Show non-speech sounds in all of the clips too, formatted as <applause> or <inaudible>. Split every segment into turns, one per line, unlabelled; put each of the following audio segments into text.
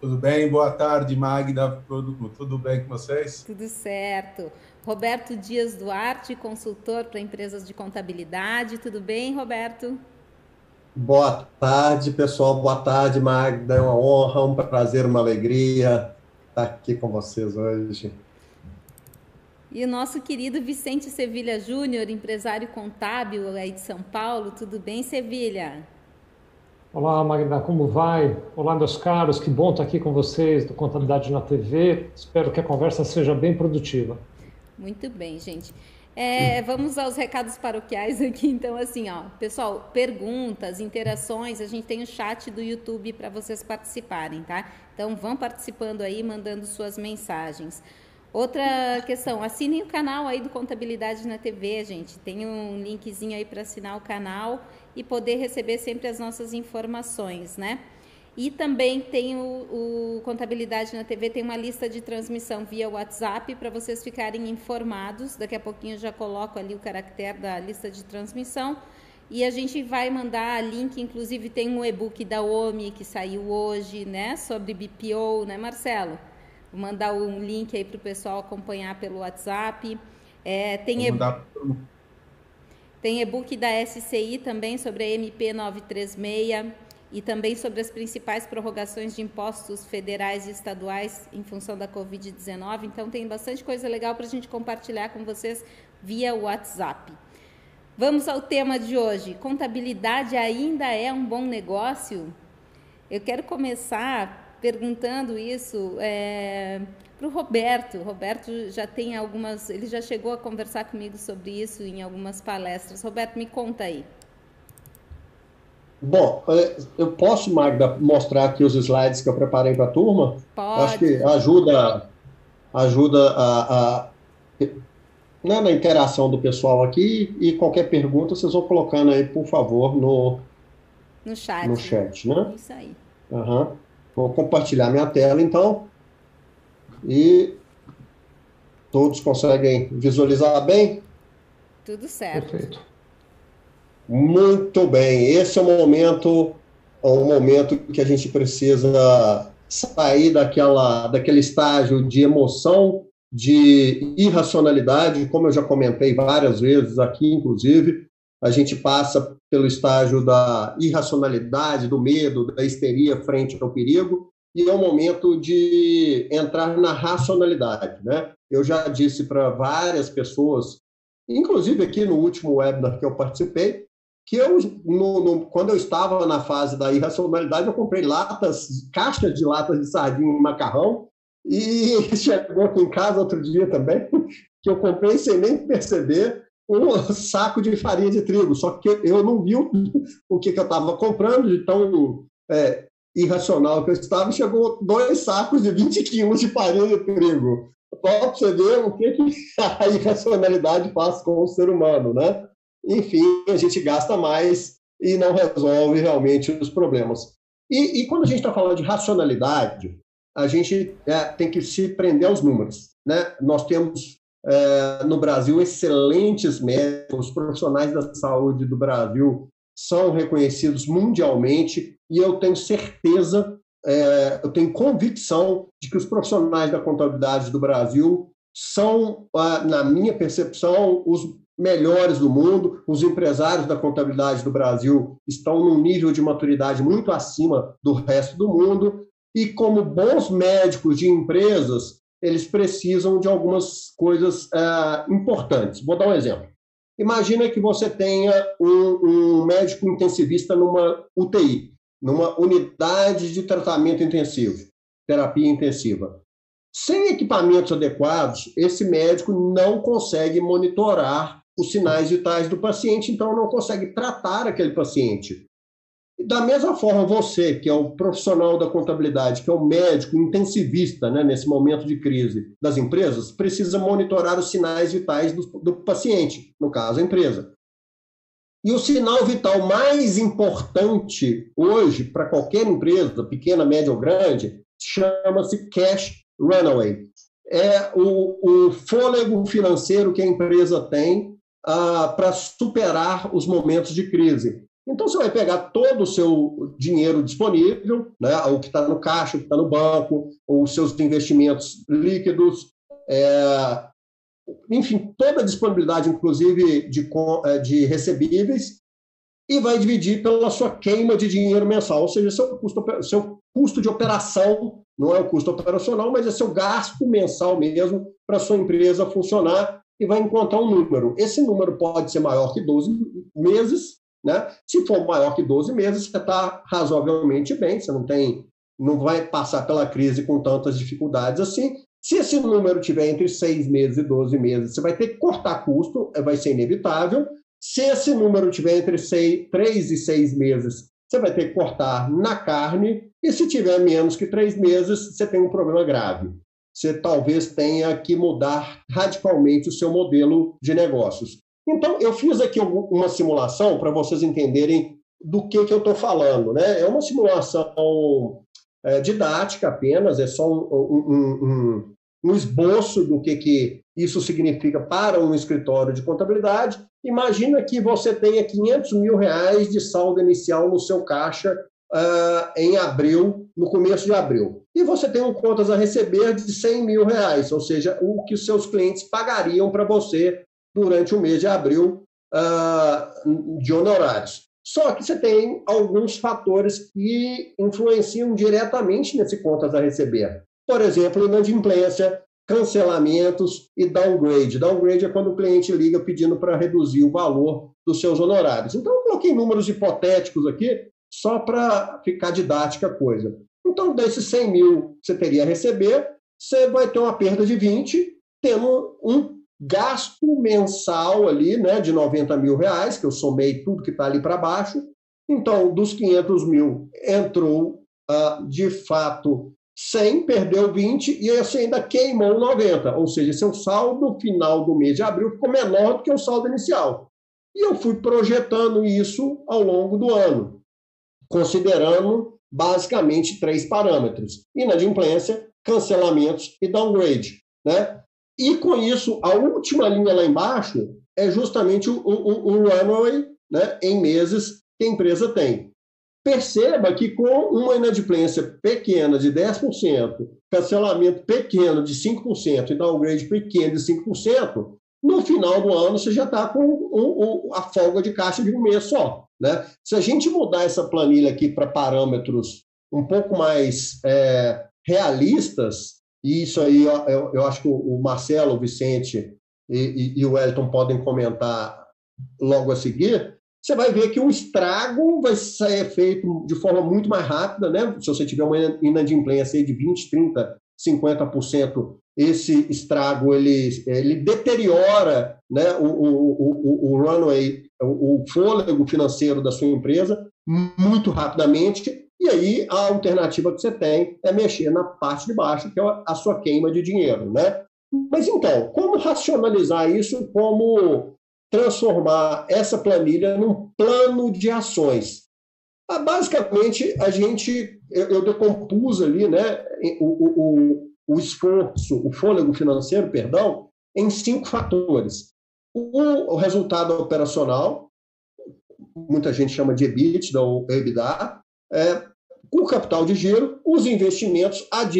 Tudo bem? Boa tarde, Magda. Tudo, tudo bem com vocês?
Tudo certo. Roberto Dias Duarte, consultor para empresas de contabilidade. Tudo bem, Roberto?
Boa tarde, pessoal. Boa tarde, Magda. É uma honra, um prazer, uma alegria estar aqui com vocês hoje.
E o nosso querido Vicente Sevilha Júnior, empresário contábil aí de São Paulo. Tudo bem, Sevilha?
Olá, Magda, como vai? Olá, meus caros, que bom estar aqui com vocês do Contabilidade na TV. Espero que a conversa seja bem produtiva.
Muito bem, gente. É, vamos aos recados paroquiais aqui. Então, assim, ó, pessoal, perguntas, interações, a gente tem o chat do YouTube para vocês participarem, tá? Então, vão participando aí, mandando suas mensagens. Outra questão, assinem o canal aí do Contabilidade na TV, gente. Tem um linkzinho aí para assinar o canal e poder receber sempre as nossas informações, né? E também tem o, o, Contabilidade na TV, tem uma lista de transmissão via WhatsApp para vocês ficarem informados. Daqui a pouquinho eu já coloco ali o caractere da lista de transmissão. E a gente vai mandar link, inclusive tem um e-book da OMI que saiu hoje, né? Sobre BPO, né, Marcelo? Vou mandar um link aí para o pessoal acompanhar pelo WhatsApp. É, tem e tem e-book da SCI também sobre a MP 936 e também sobre as principais prorrogações de impostos federais e estaduais em função da Covid-19. Então, tem bastante coisa legal para a gente compartilhar com vocês via WhatsApp. Vamos ao tema de hoje: contabilidade ainda é um bom negócio? Eu quero começar perguntando isso. É para o Roberto. Roberto já tem algumas, ele já chegou a conversar comigo sobre isso em algumas palestras. Roberto, me conta aí.
Bom, é, eu posso, Magda, mostrar aqui os slides que eu preparei para a turma?
Pode.
Acho que ajuda, ajuda a, a né, na interação do pessoal aqui e qualquer pergunta vocês vão colocando aí, por favor, no,
no chat.
No chat, né?
Isso aí.
Uhum. Vou compartilhar minha tela, então e todos conseguem visualizar bem?
Tudo certo.
Perfeito.
Muito bem. Esse é o momento, é um momento que a gente precisa sair daquela, daquele estágio de emoção, de irracionalidade, como eu já comentei várias vezes aqui, inclusive, a gente passa pelo estágio da irracionalidade, do medo, da histeria frente ao perigo, e é o momento de entrar na racionalidade. Né? Eu já disse para várias pessoas, inclusive aqui no último webinar que eu participei, que eu, no, no, quando eu estava na fase da irracionalidade, eu comprei latas, caixas de latas de sardinha e macarrão, e <laughs> chegou aqui em casa outro dia também, que eu comprei sem nem perceber um <laughs> saco de farinha de trigo, só que eu não vi o, o que, que eu estava comprando, então é, irracional que eu estava, chegou dois sacos de 20 quilos de farinha de trigo. Para você ver o que, que <laughs> a irracionalidade faz com o ser humano, né? Enfim, a gente gasta mais e não resolve realmente os problemas. E, e quando a gente está falando de racionalidade, a gente é, tem que se prender aos números. Né? Nós temos é, no Brasil excelentes médicos, profissionais da saúde do Brasil são reconhecidos mundialmente e eu tenho certeza, é, eu tenho convicção de que os profissionais da contabilidade do Brasil são, ah, na minha percepção, os melhores do mundo. Os empresários da contabilidade do Brasil estão num nível de maturidade muito acima do resto do mundo. E, como bons médicos de empresas, eles precisam de algumas coisas é, importantes. Vou dar um exemplo. Imagina que você tenha um, um médico intensivista numa UTI, numa unidade de tratamento intensivo, terapia intensiva. Sem equipamentos adequados, esse médico não consegue monitorar os sinais vitais do paciente, então não consegue tratar aquele paciente. Da mesma forma, você, que é o profissional da contabilidade, que é o médico intensivista né, nesse momento de crise das empresas, precisa monitorar os sinais vitais do, do paciente, no caso, a empresa. E o sinal vital mais importante hoje para qualquer empresa, pequena, média ou grande, chama-se cash runaway. É o, o, fôlego financeiro que a empresa tem ah, para superar os momentos de crise. Então, você vai pegar todo o seu dinheiro disponível, né, o que está no caixa, o que está no banco, os seus investimentos líquidos, é, enfim, toda a disponibilidade, inclusive de, é, de recebíveis, e vai dividir pela sua queima de dinheiro mensal, ou seja, seu custo, seu custo de operação, não é o custo operacional, mas é seu gasto mensal mesmo para sua empresa funcionar e vai encontrar um número. Esse número pode ser maior que 12 meses, né? Se for maior que 12 meses, você está razoavelmente bem, você não tem, não vai passar pela crise com tantas dificuldades assim. Se esse número tiver entre 6 meses e 12 meses, você vai ter que cortar custo, vai ser inevitável. Se esse número tiver entre seis, 3 e 6 meses, você vai ter que cortar na carne, e se tiver menos que 3 meses, você tem um problema grave. Você talvez tenha que mudar radicalmente o seu modelo de negócios. Então, eu fiz aqui uma simulação para vocês entenderem do que, que eu estou falando. Né? É uma simulação é, didática apenas, é só um, um, um, um esboço do que, que isso significa para um escritório de contabilidade. Imagina que você tenha 500 mil reais de saldo inicial no seu caixa uh, em abril, no começo de abril. E você tem um contas a receber de 100 mil reais, ou seja, o que os seus clientes pagariam para você durante o mês de abril uh, de honorários. Só que você tem alguns fatores que influenciam diretamente nesse contas a receber. Por exemplo, inadimplência, cancelamentos e downgrade. Downgrade é quando o cliente liga pedindo para reduzir o valor dos seus honorários. Então, eu coloquei números hipotéticos aqui, só para ficar didática a coisa. Então, desses 100 mil que você teria a receber, você vai ter uma perda de 20, tendo um gasto mensal ali né, de 90 mil reais, que eu somei tudo que está ali para baixo. Então, dos 500 mil, entrou uh, de fato 100, perdeu 20 e você ainda queimou 90. Ou seja, seu saldo final do mês de abril ficou menor do que o saldo inicial. E eu fui projetando isso ao longo do ano, considerando basicamente três parâmetros: inadimplência, cancelamentos e downgrade. Né? E com isso, a última linha lá embaixo é justamente o, o, o runway né, em meses que a empresa tem. Perceba que com uma inadimplência pequena de 10%, cancelamento pequeno de 5% e downgrade pequeno de 5%, no final do ano você já está com um, um, a folga de caixa de um mês só. Né? Se a gente mudar essa planilha aqui para parâmetros um pouco mais é, realistas, e isso aí eu, eu, acho que o Marcelo, o Vicente e, e, e o Wellington podem comentar logo a seguir, você vai ver que o estrago vai ser feito de forma muito mais rápida, né? Se você tiver uma inadimplência de 20, 30, 50%, esse estrago ele, ele deteriora né, o, o, o, o runway, o, o fôlego financeiro da sua empresa muito rapidamente e aí a alternativa que você tem é mexer na parte de baixo, que é a sua queima de dinheiro, né? Mas então, como racionalizar isso? Como transformar essa planilha num plano de ações? Ah, basicamente, a gente, eu, eu decompus ali, né, o, o, o esforço, o fôlego financeiro, perdão, em cinco fatores. O, o resultado operacional, muita gente chama de EBITDA ou EBITDA, é, o capital de giro, os investimentos, as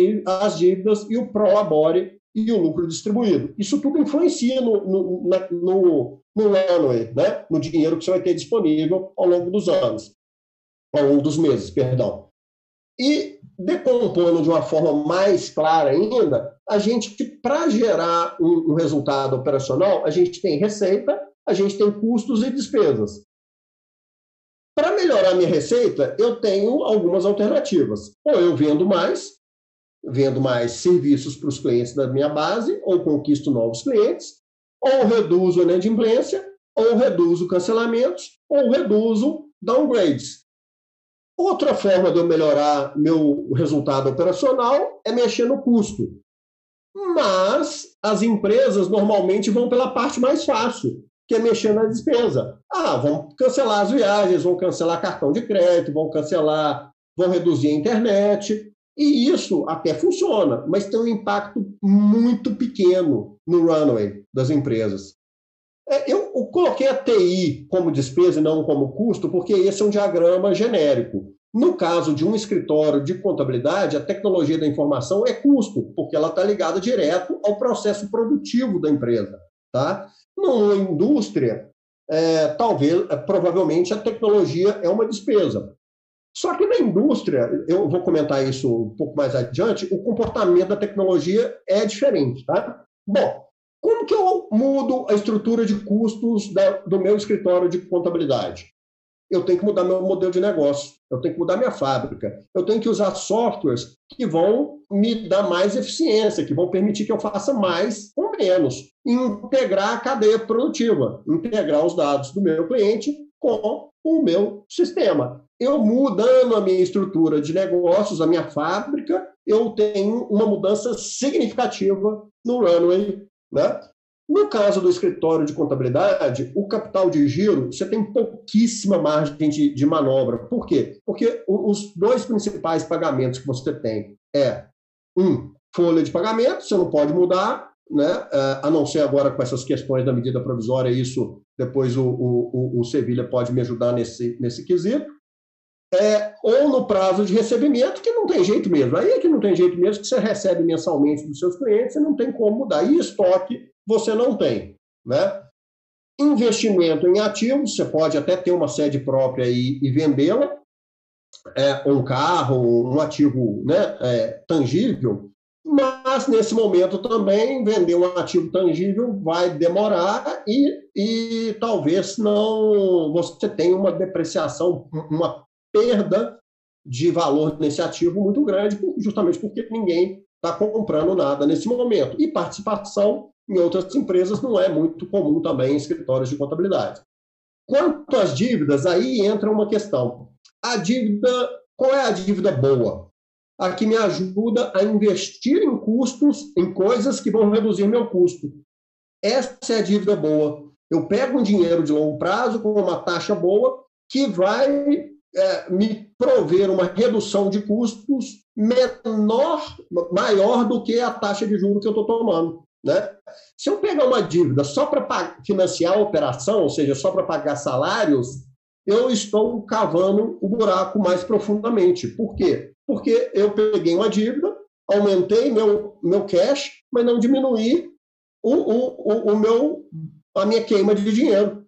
dívidas e o prolabore e o lucro distribuído. Isso tudo influencia no, no, no, no runway, né? no dinheiro que você vai ter disponível ao longo dos anos, ao longo dos meses, perdão. E decompondo de uma forma mais clara ainda, a gente, para gerar um, um resultado operacional, a gente tem receita, a gente tem custos e despesas. Para melhorar minha receita, eu tenho algumas alternativas. Ou eu vendo mais, vendo mais serviços para os clientes da minha base, ou conquisto novos clientes, ou reduzo a inadimplência, ou reduzo cancelamentos, ou reduzo downgrades. Outra forma de eu melhorar meu resultado operacional é mexer no custo. Mas as empresas normalmente vão pela parte mais fácil, que é mexer na despesa. Ah, vão cancelar as viagens, vão cancelar cartão de crédito, vão cancelar, vão reduzir a internet. E isso até funciona, mas tem um impacto muito pequeno no runway das empresas. É, eu, eu coloquei a TI como despesa e não como custo, porque esse é um diagrama genérico. No caso de um escritório de contabilidade, a tecnologia da informação é custo, porque ela está ligada direto ao processo produtivo da empresa. Tá? Numa indústria, é, talvez, é, provavelmente, a tecnologia é uma despesa. Só que na indústria, eu vou comentar isso um pouco mais adiante, o comportamento da tecnologia é diferente. Tá? Bom, como que eu mudo a estrutura de custos da, do meu escritório de contabilidade? Eu tenho que mudar meu modelo de negócio, eu tenho que mudar minha fábrica, eu tenho que usar softwares que vão me dar mais eficiência, que vão permitir que eu faça mais com menos, integrar a cadeia produtiva, integrar os dados do meu cliente com o meu sistema. Eu mudando a minha estrutura de negócios, a minha fábrica, eu tenho uma mudança significativa no runway né? No caso do escritório de contabilidade, o capital de giro, você tem pouquíssima margem de, de manobra. Por quê? Porque os dois principais pagamentos que você tem é, um, folha de pagamento, você não pode mudar, né? É, a não ser agora com essas questões da medida provisória, isso depois o, o, o Sevilha pode me ajudar nesse, nesse quesito. É, ou no prazo de recebimento, que não tem jeito mesmo. Aí é que não tem jeito mesmo, que você recebe mensalmente dos seus clientes, você não tem como mudar. E estoque você não tem. Né? Investimento em ativos, você pode até ter uma sede própria e, e vendê-la, é, um carro, um ativo né, é, tangível, mas nesse momento também vender um ativo tangível vai demorar e, e talvez não você tenha uma depreciação, uma perda de valor nesse ativo muito grande, justamente porque ninguém está comprando nada nesse momento. E participação em outras empresas não é muito comum também em escritórios de contabilidade. Quanto às dívidas, aí entra uma questão. A dívida, qual é a dívida boa? A que me ajuda a investir em custos, em coisas que vão reduzir meu custo. Essa é a dívida boa. Eu pego um dinheiro de longo prazo com uma taxa boa que vai é, me prover uma redução de custos menor, maior do que a taxa de juros que eu estou tomando. Né? Se eu pegar uma dívida só para financiar a operação, ou seja, só para pagar salários, eu estou cavando o buraco mais profundamente. Por quê? Porque eu peguei uma dívida, aumentei meu, meu cash, mas não diminuí o, o, o, meu, a minha queima de dinheiro.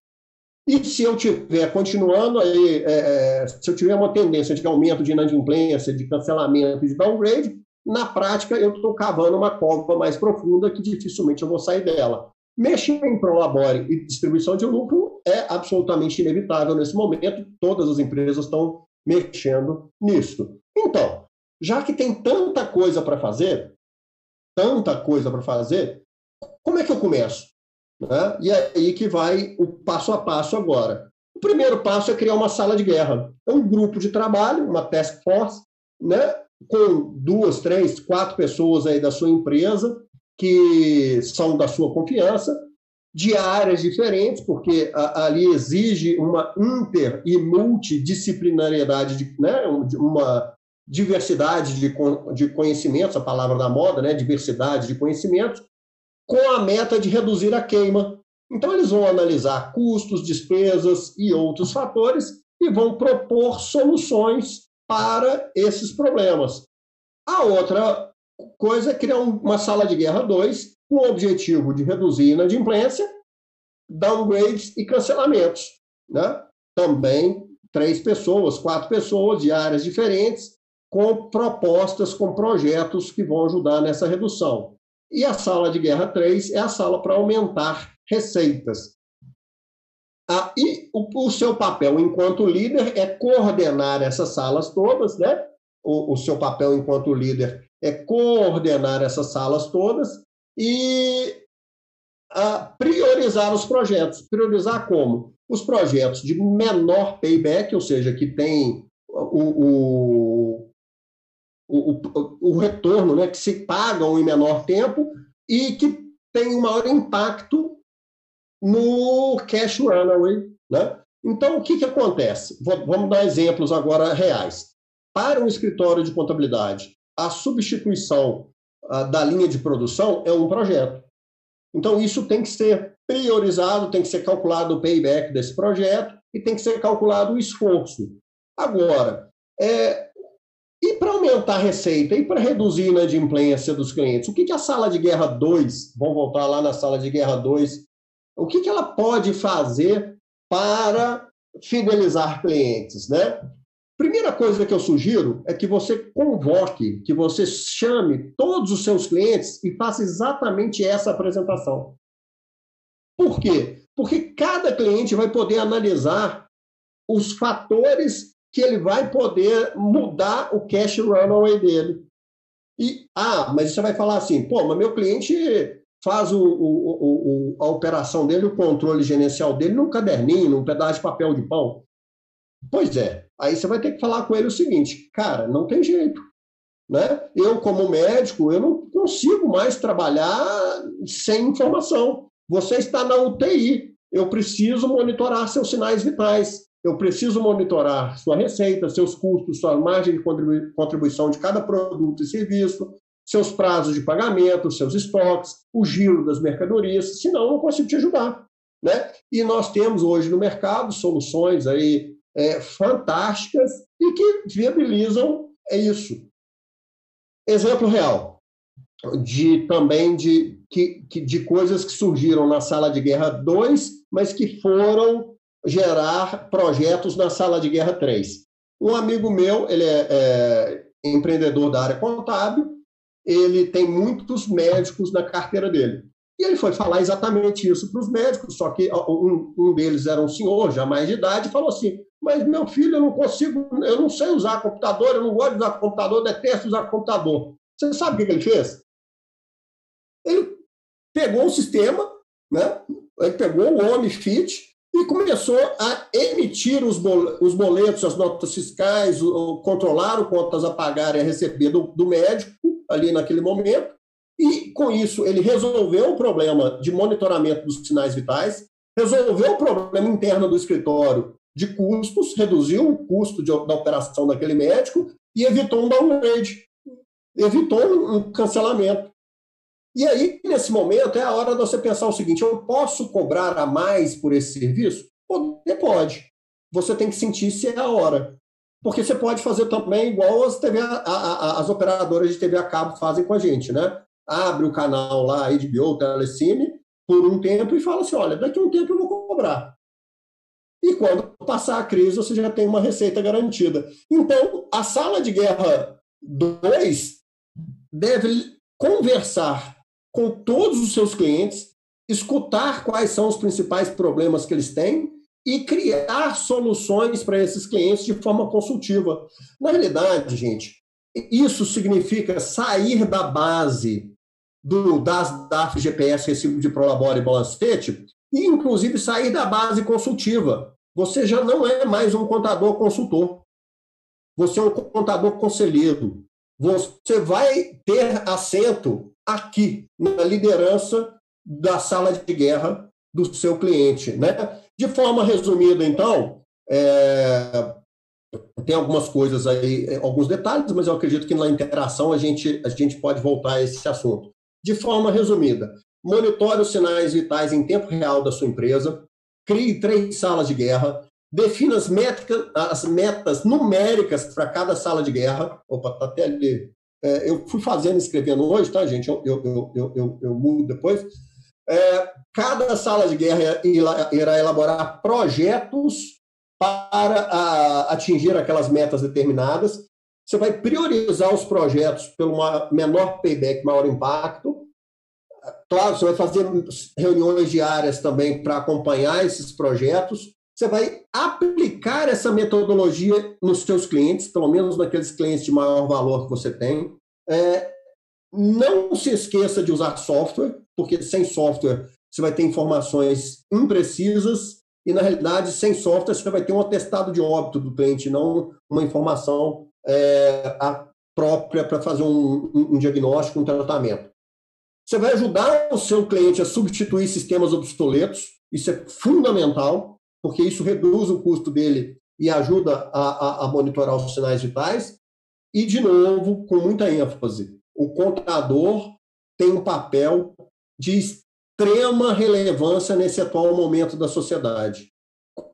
E se eu tiver continuando aí, é, é, se eu tiver uma tendência de aumento de inadimplência, de cancelamento, de downgrade, na prática eu estou cavando uma cova mais profunda que dificilmente eu vou sair dela. Mexer em prolabore e distribuição de lucro é absolutamente inevitável nesse momento, todas as empresas estão mexendo nisso. Então, já que tem tanta coisa para fazer, tanta coisa para fazer, como é que eu começo? Né? E é aí que vai o passo a passo agora. O primeiro passo é criar uma sala de guerra. É um grupo de trabalho, uma task force, né? Com duas, três, quatro pessoas aí da sua empresa que são da sua confiança, de áreas diferentes, porque ali exige uma inter e multidisciplinariedade, de, né? uma diversidade de, de conhecimentos, a palavra da moda, né? diversidade de conhecimentos, com a meta de reduzir a queima. Então, eles vão analisar custos, despesas e outros fatores e vão propor soluções para esses problemas. A outra coisa é criar uma sala de guerra 2 com o objetivo de reduzir inadimplência, downgrades e cancelamentos. Né? Também três pessoas, quatro pessoas de áreas diferentes, com propostas, com projetos que vão ajudar nessa redução. E a sala de guerra 3 é a sala para aumentar receitas. Ah, e o, o, seu papel enquanto líder é coordenar essas salas todas, né? O, o seu papel enquanto líder é coordenar essas salas todas e ah, priorizar os projetos. Priorizar como? Os projetos de menor payback, ou seja, que tem o, o o, retorno, né, que se pagam em menor tempo e que tem um maior impacto no cash runaway. Né? Então, o que, que acontece? Vamos dar exemplos agora reais. Para um escritório de contabilidade, a substituição da linha de produção é um projeto. Então, isso tem que ser priorizado, tem que ser calculado o payback desse projeto e tem que ser calculado o esforço. Agora, é, e para aumentar a receita e para reduzir a inadimplência dos clientes, o que, que a sala de guerra 2, vamos voltar lá na sala de guerra 2, o que, que ela pode fazer para fidelizar clientes, né? Primeira coisa que eu sugiro é que você convoque, que você chame todos os seus clientes e faça exatamente essa apresentação. Por quê? Porque cada cliente vai poder analisar os fatores que ele vai poder mudar o cash runaway dele. E, ah, mas você vai falar assim, pô, mas meu cliente faz o, o, o, a operação dele, o controle gerencial dele num caderninho, num pedaço de papel de pão. Pois é, aí você vai ter que falar com ele o seguinte, cara, não tem jeito. Né? Eu, como médico, eu não consigo mais trabalhar sem informação. Você está na UTI, eu preciso monitorar seus sinais vitais, eu preciso monitorar sua receita, seus custos, sua margem de contribuição de cada produto e serviço, seus prazos de pagamento, seus estoques, o giro das mercadorias, senão eu não consigo te ajudar. Né? E nós temos hoje no mercado soluções aí é, fantásticas e que viabilizam é isso. Exemplo real de também de, que, de coisas que surgiram na sala de guerra 2, mas que foram gerar projetos na sala de guerra 3. Um amigo meu, ele é, é empreendedor da área contábil, ele tem muitos médicos na carteira dele. E ele foi falar exatamente isso para os médicos, só que um, um, deles era um senhor, já mais de idade, e falou assim: Mas meu filho, eu não consigo, eu não sei usar computador, eu não gosto de usar computador, detesto usar computador. Você sabe o que, ele fez? Ele pegou o sistema, né? ele pegou o Home Fit e começou a emitir os boletos, as notas fiscais, controlar o contas a pagar e a receber do, do médico ali naquele momento, e com isso ele resolveu o problema de monitoramento dos sinais vitais, resolveu o problema interno do escritório de custos, reduziu o custo de, da operação daquele médico e evitou um downgrade, evitou um cancelamento. E aí, nesse momento, é a hora de você pensar o seguinte: eu posso cobrar a mais por esse serviço? Poder pode. Você tem que sentir se é a hora. Porque você pode fazer também igual as, TV, a, a, as operadoras de TV a cabo fazem com a gente, né? Abre o canal lá, HBO, Telecine, por um tempo e fala assim: olha, daqui a um tempo eu vou cobrar. E quando passar a crise, você já tem uma receita garantida. Então, a sala de guerra 2 deve conversar com todos os seus clientes, escutar quais são os principais problemas que eles têm e criar soluções para esses clientes de forma consultiva. Na realidade, gente, isso significa sair da base do DAS, DAF, GPS, Recibo de Prolabore e Balancete e, inclusive, sair da base consultiva. Você já não é mais um contador consultor. Você é um contador conselheiro. Você vai ter assento aqui, na liderança da sala de guerra do seu cliente. Né? De forma resumida, então, é, tem algumas coisas aí, é, alguns detalhes, mas eu acredito que na interação a gente, a gente pode voltar a esse assunto. De forma resumida, monitore os sinais vitais em tempo real da sua empresa, crie três salas de guerra, defina as, métricas, as metas numéricas para cada sala de guerra. Opa, está até ali. É, eu fui fazendo, escrevendo hoje, tá, gente? Eu, eu, eu, eu, eu mudo depois. É, cada sala de guerra irá elaborar projetos para a, atingir aquelas metas determinadas. Você vai priorizar os projetos pelo menor payback, maior impacto. Claro, você vai fazer reuniões diárias também para acompanhar esses projetos. Você vai aplicar essa metodologia nos seus clientes, pelo menos naqueles clientes de maior valor que você tem. É, não se esqueça de usar software, porque sem software você vai ter informações imprecisas e, na realidade, sem software você vai ter um atestado de óbito do cliente, não uma informação é, própria para fazer um, um diagnóstico, um tratamento. Você vai ajudar o seu cliente a substituir sistemas obsoletos, isso é fundamental, porque isso reduz o custo dele e ajuda a, a, a monitorar os sinais vitais. E, de novo, com muita ênfase, o contador tem um papel de extrema relevância nesse atual momento da sociedade.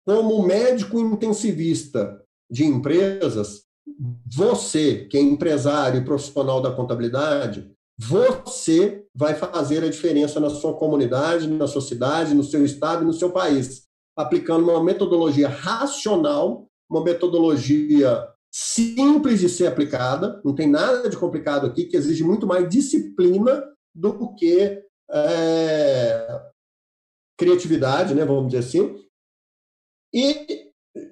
Como médico intensivista de empresas, você, que é empresário e profissional da contabilidade, você vai fazer a diferença na sua comunidade, na sua cidade, no seu estado e no seu país, aplicando uma metodologia racional, uma metodologia simples de ser aplicada, não tem nada de complicado aqui, que exige muito mais disciplina do que é, criatividade, né, vamos dizer assim. E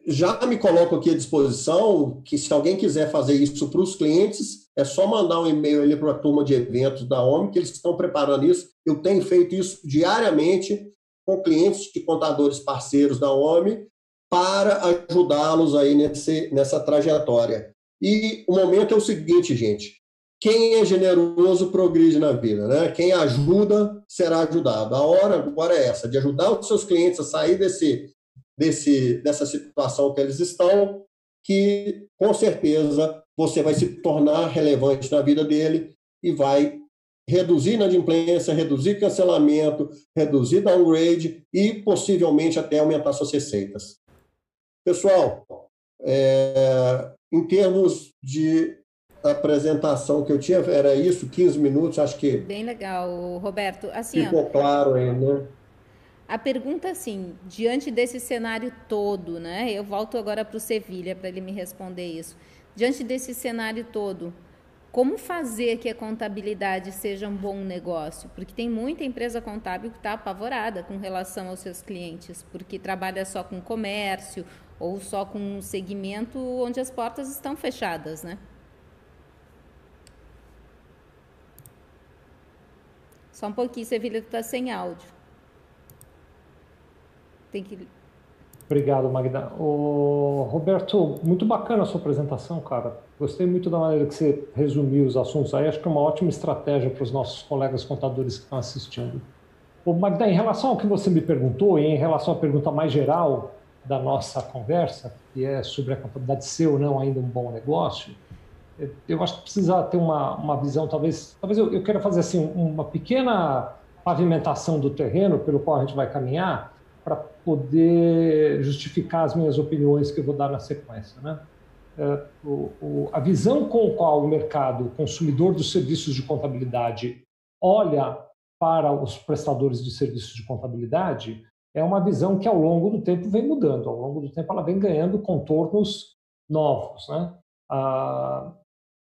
já me coloco aqui à disposição que se alguém quiser fazer isso para os clientes, é só mandar um e-mail ali para a turma de eventos da OMI, que eles estão preparando isso. Eu tenho feito isso diariamente com clientes de contadores parceiros da OMI para ajudá-los aí nesse, nessa trajetória. E o momento é o seguinte, gente. Quem é generoso progride na vida, né? Quem ajuda será ajudado. A hora agora é essa, de ajudar os seus clientes a sair desse desse, dessa situação que eles estão, que com certeza você vai se tornar relevante na vida dele e vai reduzir inadimplência, reduzir cancelamento, reduzir downgrade e possivelmente até aumentar suas receitas. Pessoal, é, em termos de apresentação que eu tinha, era isso, 15 minutos, acho que.
Bem legal, Roberto. Assim,
ficou
ó,
claro aí, né?
A pergunta, assim, diante desse cenário todo, né? Eu volto agora para o Sevilha para ele me responder isso. Diante desse cenário todo, como fazer que a contabilidade seja um bom negócio? Porque tem muita empresa contábil que está apavorada com relação aos seus clientes, porque trabalha só com comércio ou só com um segmento onde as portas estão fechadas, né? Só um pouquinho, Sevilha está sem áudio tem que.
Obrigado, Magda. O Roberto, muito bacana a sua apresentação, cara. Gostei muito da maneira que você resumiu os assuntos aí. Acho que é uma ótima estratégia para os nossos colegas contadores que estão assistindo. Ô, Magda, em relação ao que você me perguntou e em relação à pergunta mais geral da nossa conversa, que é sobre a contabilidade ser ou não ainda um bom negócio, eu acho que precisa ter uma, uma visão, talvez, talvez eu, eu queira fazer assim uma pequena pavimentação do terreno pelo qual a gente vai caminhar, para poder justificar as minhas opiniões que eu vou dar na sequência. Né? É, o, o, a visão com a qual o mercado, o consumidor dos serviços de contabilidade, olha para os prestadores de serviços de contabilidade é uma visão que ao longo do tempo vem mudando, ao longo do tempo ela vem ganhando contornos novos. Né? Ah,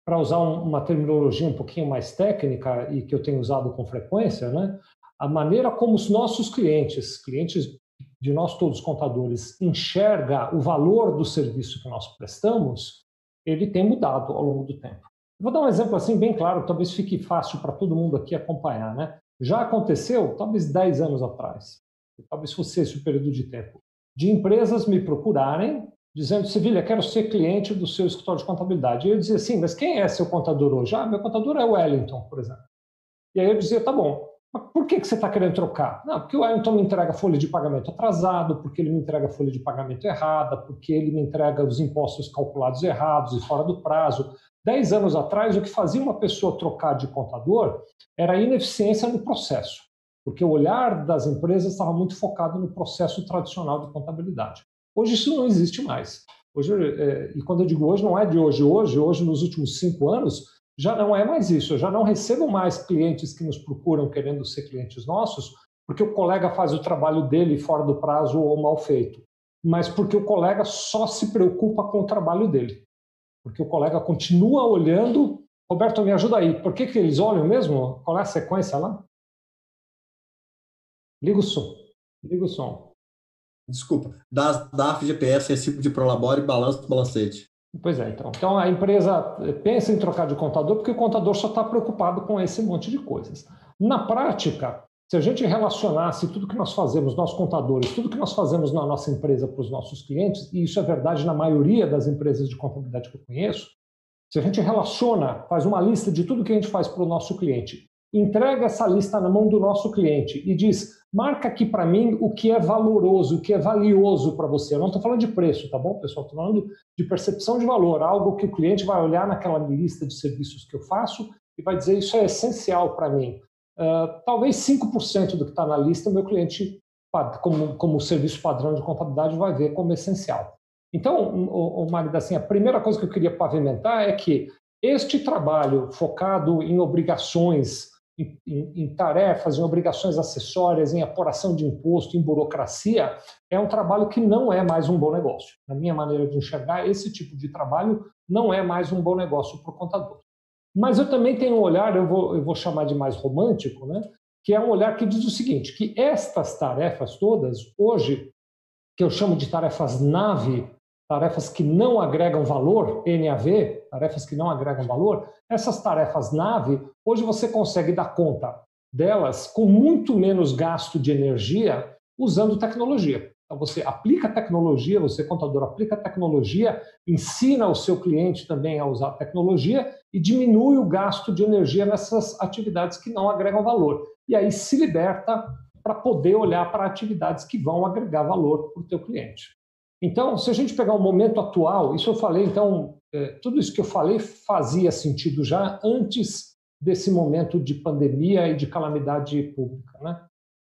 para usar um, uma terminologia um pouquinho mais técnica e que eu tenho usado com frequência, né? a maneira como os nossos clientes, clientes de nós todos contadores enxerga o valor do serviço que nós prestamos, ele tem mudado ao longo do tempo. Vou dar um exemplo assim bem claro, talvez fique fácil para todo mundo aqui acompanhar, né? Já aconteceu, talvez 10 anos atrás, talvez fosse esse o período de tempo, de empresas me procurarem dizendo, Sevilha, quero ser cliente do seu escritório de contabilidade. E eu dizia assim, mas quem é seu contador hoje? Ah, meu contador é o Wellington, por exemplo. E aí eu dizia, tá bom, mas por que, que você está querendo trocar? Não, porque o Wellington me entrega folha de pagamento atrasado, porque ele me entrega folha de pagamento errada, porque ele me entrega os impostos calculados errados e fora do prazo. Dez anos atrás, o que fazia uma pessoa trocar de contador era a ineficiência no processo, porque o olhar das empresas estava muito focado no processo tradicional de contabilidade. Hoje isso não existe mais. Hoje, é, e quando eu digo hoje, não é de hoje, hoje, hoje nos últimos cinco anos, já não é mais isso. Eu já não recebo mais clientes que nos procuram querendo ser clientes nossos, porque o colega faz o trabalho dele fora do prazo ou mal feito, mas porque o colega só se preocupa com o trabalho dele. Porque o colega continua olhando. Roberto, me ajuda aí. Por que, que eles olham mesmo? Qual é a sequência lá? Liga o som. Liga o som.
Desculpa. Da, DAF, GPS, recibo de Prolabore, balanço, balancete.
Pois é, então. Então a empresa pensa em trocar de contador porque o contador só está preocupado com esse monte de coisas. Na prática, se a gente relacionasse tudo que nós fazemos, nós contadores, tudo que nós fazemos na nossa empresa para os nossos clientes, e isso é verdade na maioria das empresas de contabilidade que eu conheço, se a gente relaciona, faz uma lista de tudo que a gente faz para o nosso cliente entrega essa lista na mão do nosso cliente e diz: marca aqui para mim o que é valoroso, o que é valioso para você. Eu não estou falando de preço, tá bom, pessoal? Estou falando de percepção de valor, algo que o cliente vai olhar naquela lista de serviços que eu faço e vai dizer: isso é essencial para mim. uh, talvez 5% do que está na lista o meu cliente, como, como serviço padrão de contabilidade, vai ver como essencial. Então, o, o Magda, assim, a primeira coisa que eu queria pavimentar é que este trabalho focado em obrigações, em, em, tarefas, em obrigações acessórias, em apuração de imposto, em burocracia, é um trabalho que não é mais um bom negócio. Na minha maneira de enxergar, esse tipo de trabalho não é mais um bom negócio para o contador. Mas eu também tenho um olhar, eu vou, eu vou chamar de mais romântico, né? que é um olhar que diz o seguinte, que estas tarefas todas, hoje, que eu chamo de tarefas nave, tarefas que não agregam valor, NAV, tarefas que não agregam valor, essas tarefas nave, hoje você consegue dar conta delas com muito menos gasto de energia usando tecnologia. Então você aplica tecnologia, você contador aplica tecnologia, ensina o seu cliente também a usar tecnologia e diminui o gasto de energia nessas atividades que não agregam valor. E aí se liberta para poder olhar para atividades que vão agregar valor para o teu cliente. Então, se a gente pegar o momento atual, isso eu falei, então, é, tudo isso que eu falei fazia sentido já antes desse momento de pandemia e de calamidade pública. Né?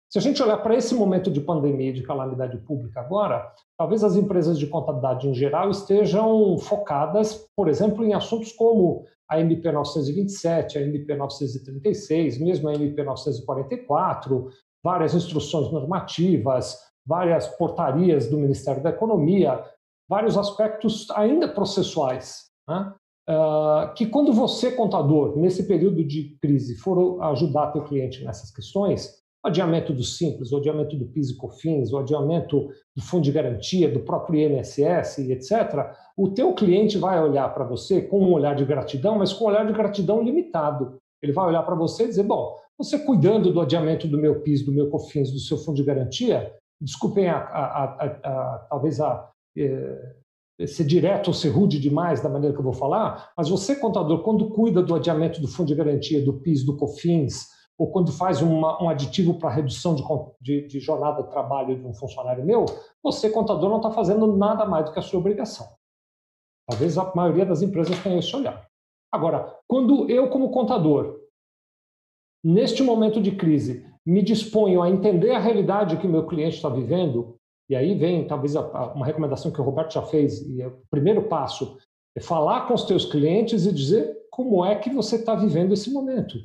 Se a gente olhar para esse momento de pandemia e de calamidade pública agora, talvez as empresas de contabilidade em geral estejam focadas, por exemplo, em assuntos como a MP 927, a MP 936, mesmo a MP 944, várias instruções normativas, várias portarias do Ministério da Economia, vários aspectos ainda processuais, né? uh, que quando você, contador, nesse período de crise, for ajudar teu cliente nessas questões, o adiamento do Simples, o adiamento do PIS e COFINS, o adiamento do Fundo de Garantia, do próprio INSS, etc., o teu cliente vai olhar para você com um olhar de gratidão, mas com um olhar de gratidão limitado. Ele vai olhar para você e dizer, bom, você cuidando do adiamento do meu PIS, do meu COFINS, do seu fundo de garantia, desculpem a, a, a, talvez a é, ser direto ou ser rude demais da maneira que eu vou falar, mas você, contador, quando cuida do adiamento do fundo de garantia, do PIS, do COFINS, ou quando faz uma, um aditivo para redução de, de, de, jornada de trabalho de um funcionário meu, você, contador, não está fazendo nada mais do que a sua obrigação. Talvez a maioria das empresas tenha esse olhar. Agora, quando eu, como contador, neste momento de crise, me disponho a entender a realidade que o meu cliente está vivendo, e aí vem talvez uma recomendação que o Roberto já fez, e é o primeiro passo é falar com os teus clientes e dizer como é que você está vivendo esse momento.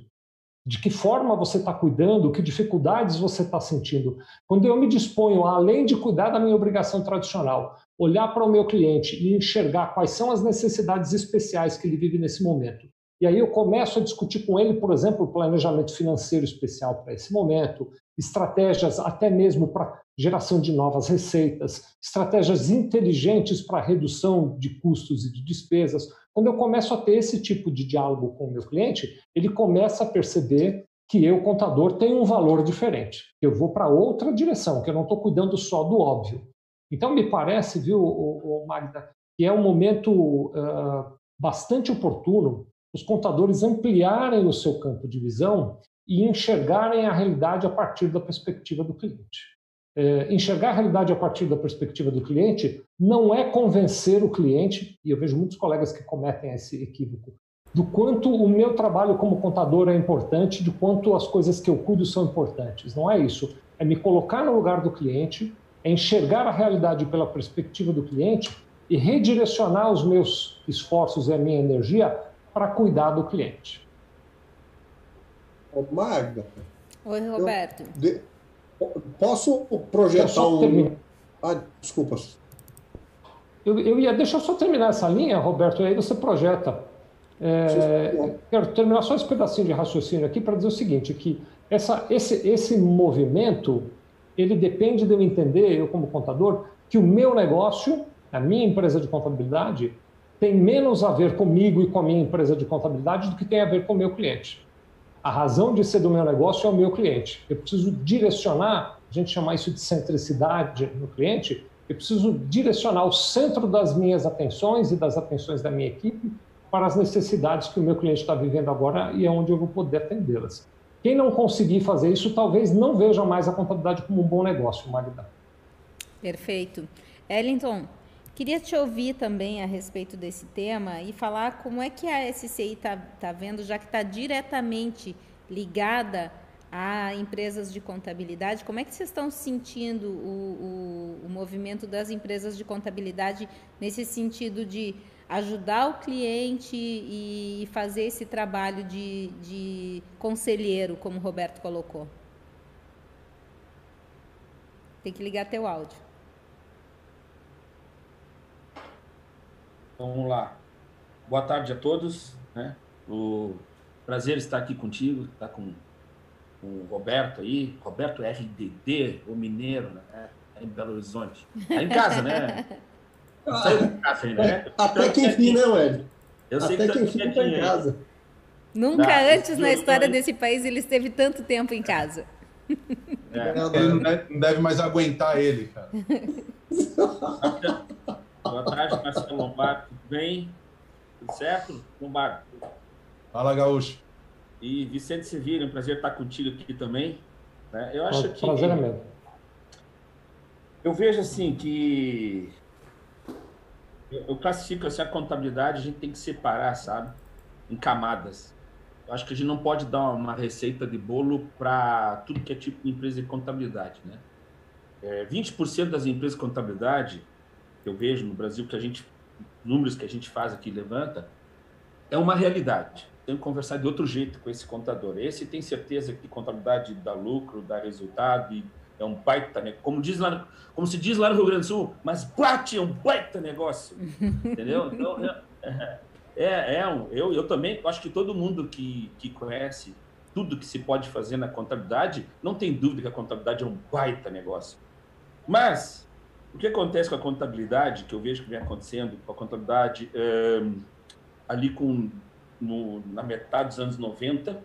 De que forma você está cuidando, que dificuldades você está sentindo. Quando eu me disponho, além de cuidar da minha obrigação tradicional, olhar para o meu cliente e enxergar quais são as necessidades especiais que ele vive nesse momento, e aí eu começo a discutir com ele, por exemplo, o planejamento financeiro especial para esse momento, estratégias até mesmo para geração de novas receitas, estratégias inteligentes para redução de custos e de despesas. Quando eu começo a ter esse tipo de diálogo com o meu cliente, ele começa a perceber que eu, contador, tenho um valor diferente. Eu vou para outra direção, que eu não estou cuidando só do óbvio. Então, me parece, viu, Magda, que é um momento uh, bastante oportuno os contadores ampliarem o seu campo de visão e enxergarem a realidade a partir da perspectiva do cliente. É, enxergar a realidade a partir da perspectiva do cliente não é convencer o cliente, e eu vejo muitos colegas que cometem esse equívoco, do quanto o meu trabalho como contador é importante, de quanto as coisas que eu cuido são importantes. Não é isso. É me colocar no lugar do cliente, é enxergar a realidade pela perspectiva do cliente e redirecionar os meus esforços e a minha energia para cuidar do cliente.
Ô, Magda.
Oi, Roberto.
De, posso projetar um. Ah, desculpa.
Eu, eu ia. Deixa eu só terminar essa linha, Roberto, e aí você projeta. É, quero terminar só esse pedacinho de raciocínio aqui para dizer o seguinte, que essa, esse, esse movimento, ele depende de eu entender, eu como contador, que o meu negócio, a minha empresa de contabilidade, tem menos a ver comigo e com a minha empresa de contabilidade do que tem a ver com o meu cliente. A razão de ser do meu negócio é o meu cliente. Eu preciso direcionar, a gente chama isso de centricidade no cliente, eu preciso direcionar o centro das minhas atenções e das atenções da minha equipe para as necessidades que o meu cliente está vivendo agora e é onde eu vou poder atendê-las. Quem não conseguir fazer isso, talvez não veja mais a contabilidade como um bom negócio, Magda.
Perfeito. Ellington, Queria te ouvir também a respeito desse tema e falar como é que a SCI está tá vendo, já que está diretamente ligada a empresas de contabilidade. Como é que vocês estão sentindo o, o, o movimento das empresas de contabilidade nesse sentido de ajudar o cliente e fazer esse trabalho de, de conselheiro, como o Roberto colocou? Tem que ligar teu áudio.
Vamos lá. Boa tarde a todos. Né? O prazer estar aqui contigo, estar com, com o Roberto aí, Roberto RDD, o mineiro, né? É em Belo Horizonte. Tá em casa, né? <laughs>
Saiu de casa né? Até que enfim, né, Ed? Eu sei Até que, que enfim tá em casa.
Nunca ah, antes na história desse país ele esteve tanto tempo em casa.
É. Ele não deve, não deve mais aguentar ele, cara. <laughs>
Boa tarde, Marcelo Lombardo. Tudo bem? Tudo certo? Lombardo.
Fala, Gaúcho.
E Vicente Sevilha, um prazer estar contigo aqui também. Né? Eu acho que.
Prazer é mesmo.
Eu vejo assim que. Eu classifico assim, a contabilidade, a gente tem que separar, sabe? Em camadas. Eu acho que a gente não pode dar uma receita de bolo para tudo que é tipo de empresa de contabilidade, né? É, 20% das empresas de contabilidade eu vejo no Brasil, que a gente, números que a gente faz aqui levanta, é uma realidade. Tenho que conversar de outro jeito com esse contador. Esse tem certeza que contabilidade dá lucro, dá resultado, e é um baita, né? como diz lá, como se diz lá no Rio Grande do Sul, mas bate é um baita negócio, entendeu? <laughs> Então, é, é, é um, eu, eu também acho que todo mundo que, que conhece tudo que se pode fazer na contabilidade, não tem dúvida que a contabilidade é um baita negócio. Mas o que acontece com a contabilidade, que eu vejo que vem acontecendo com a contabilidade é, ali com, no, na metade dos anos 90,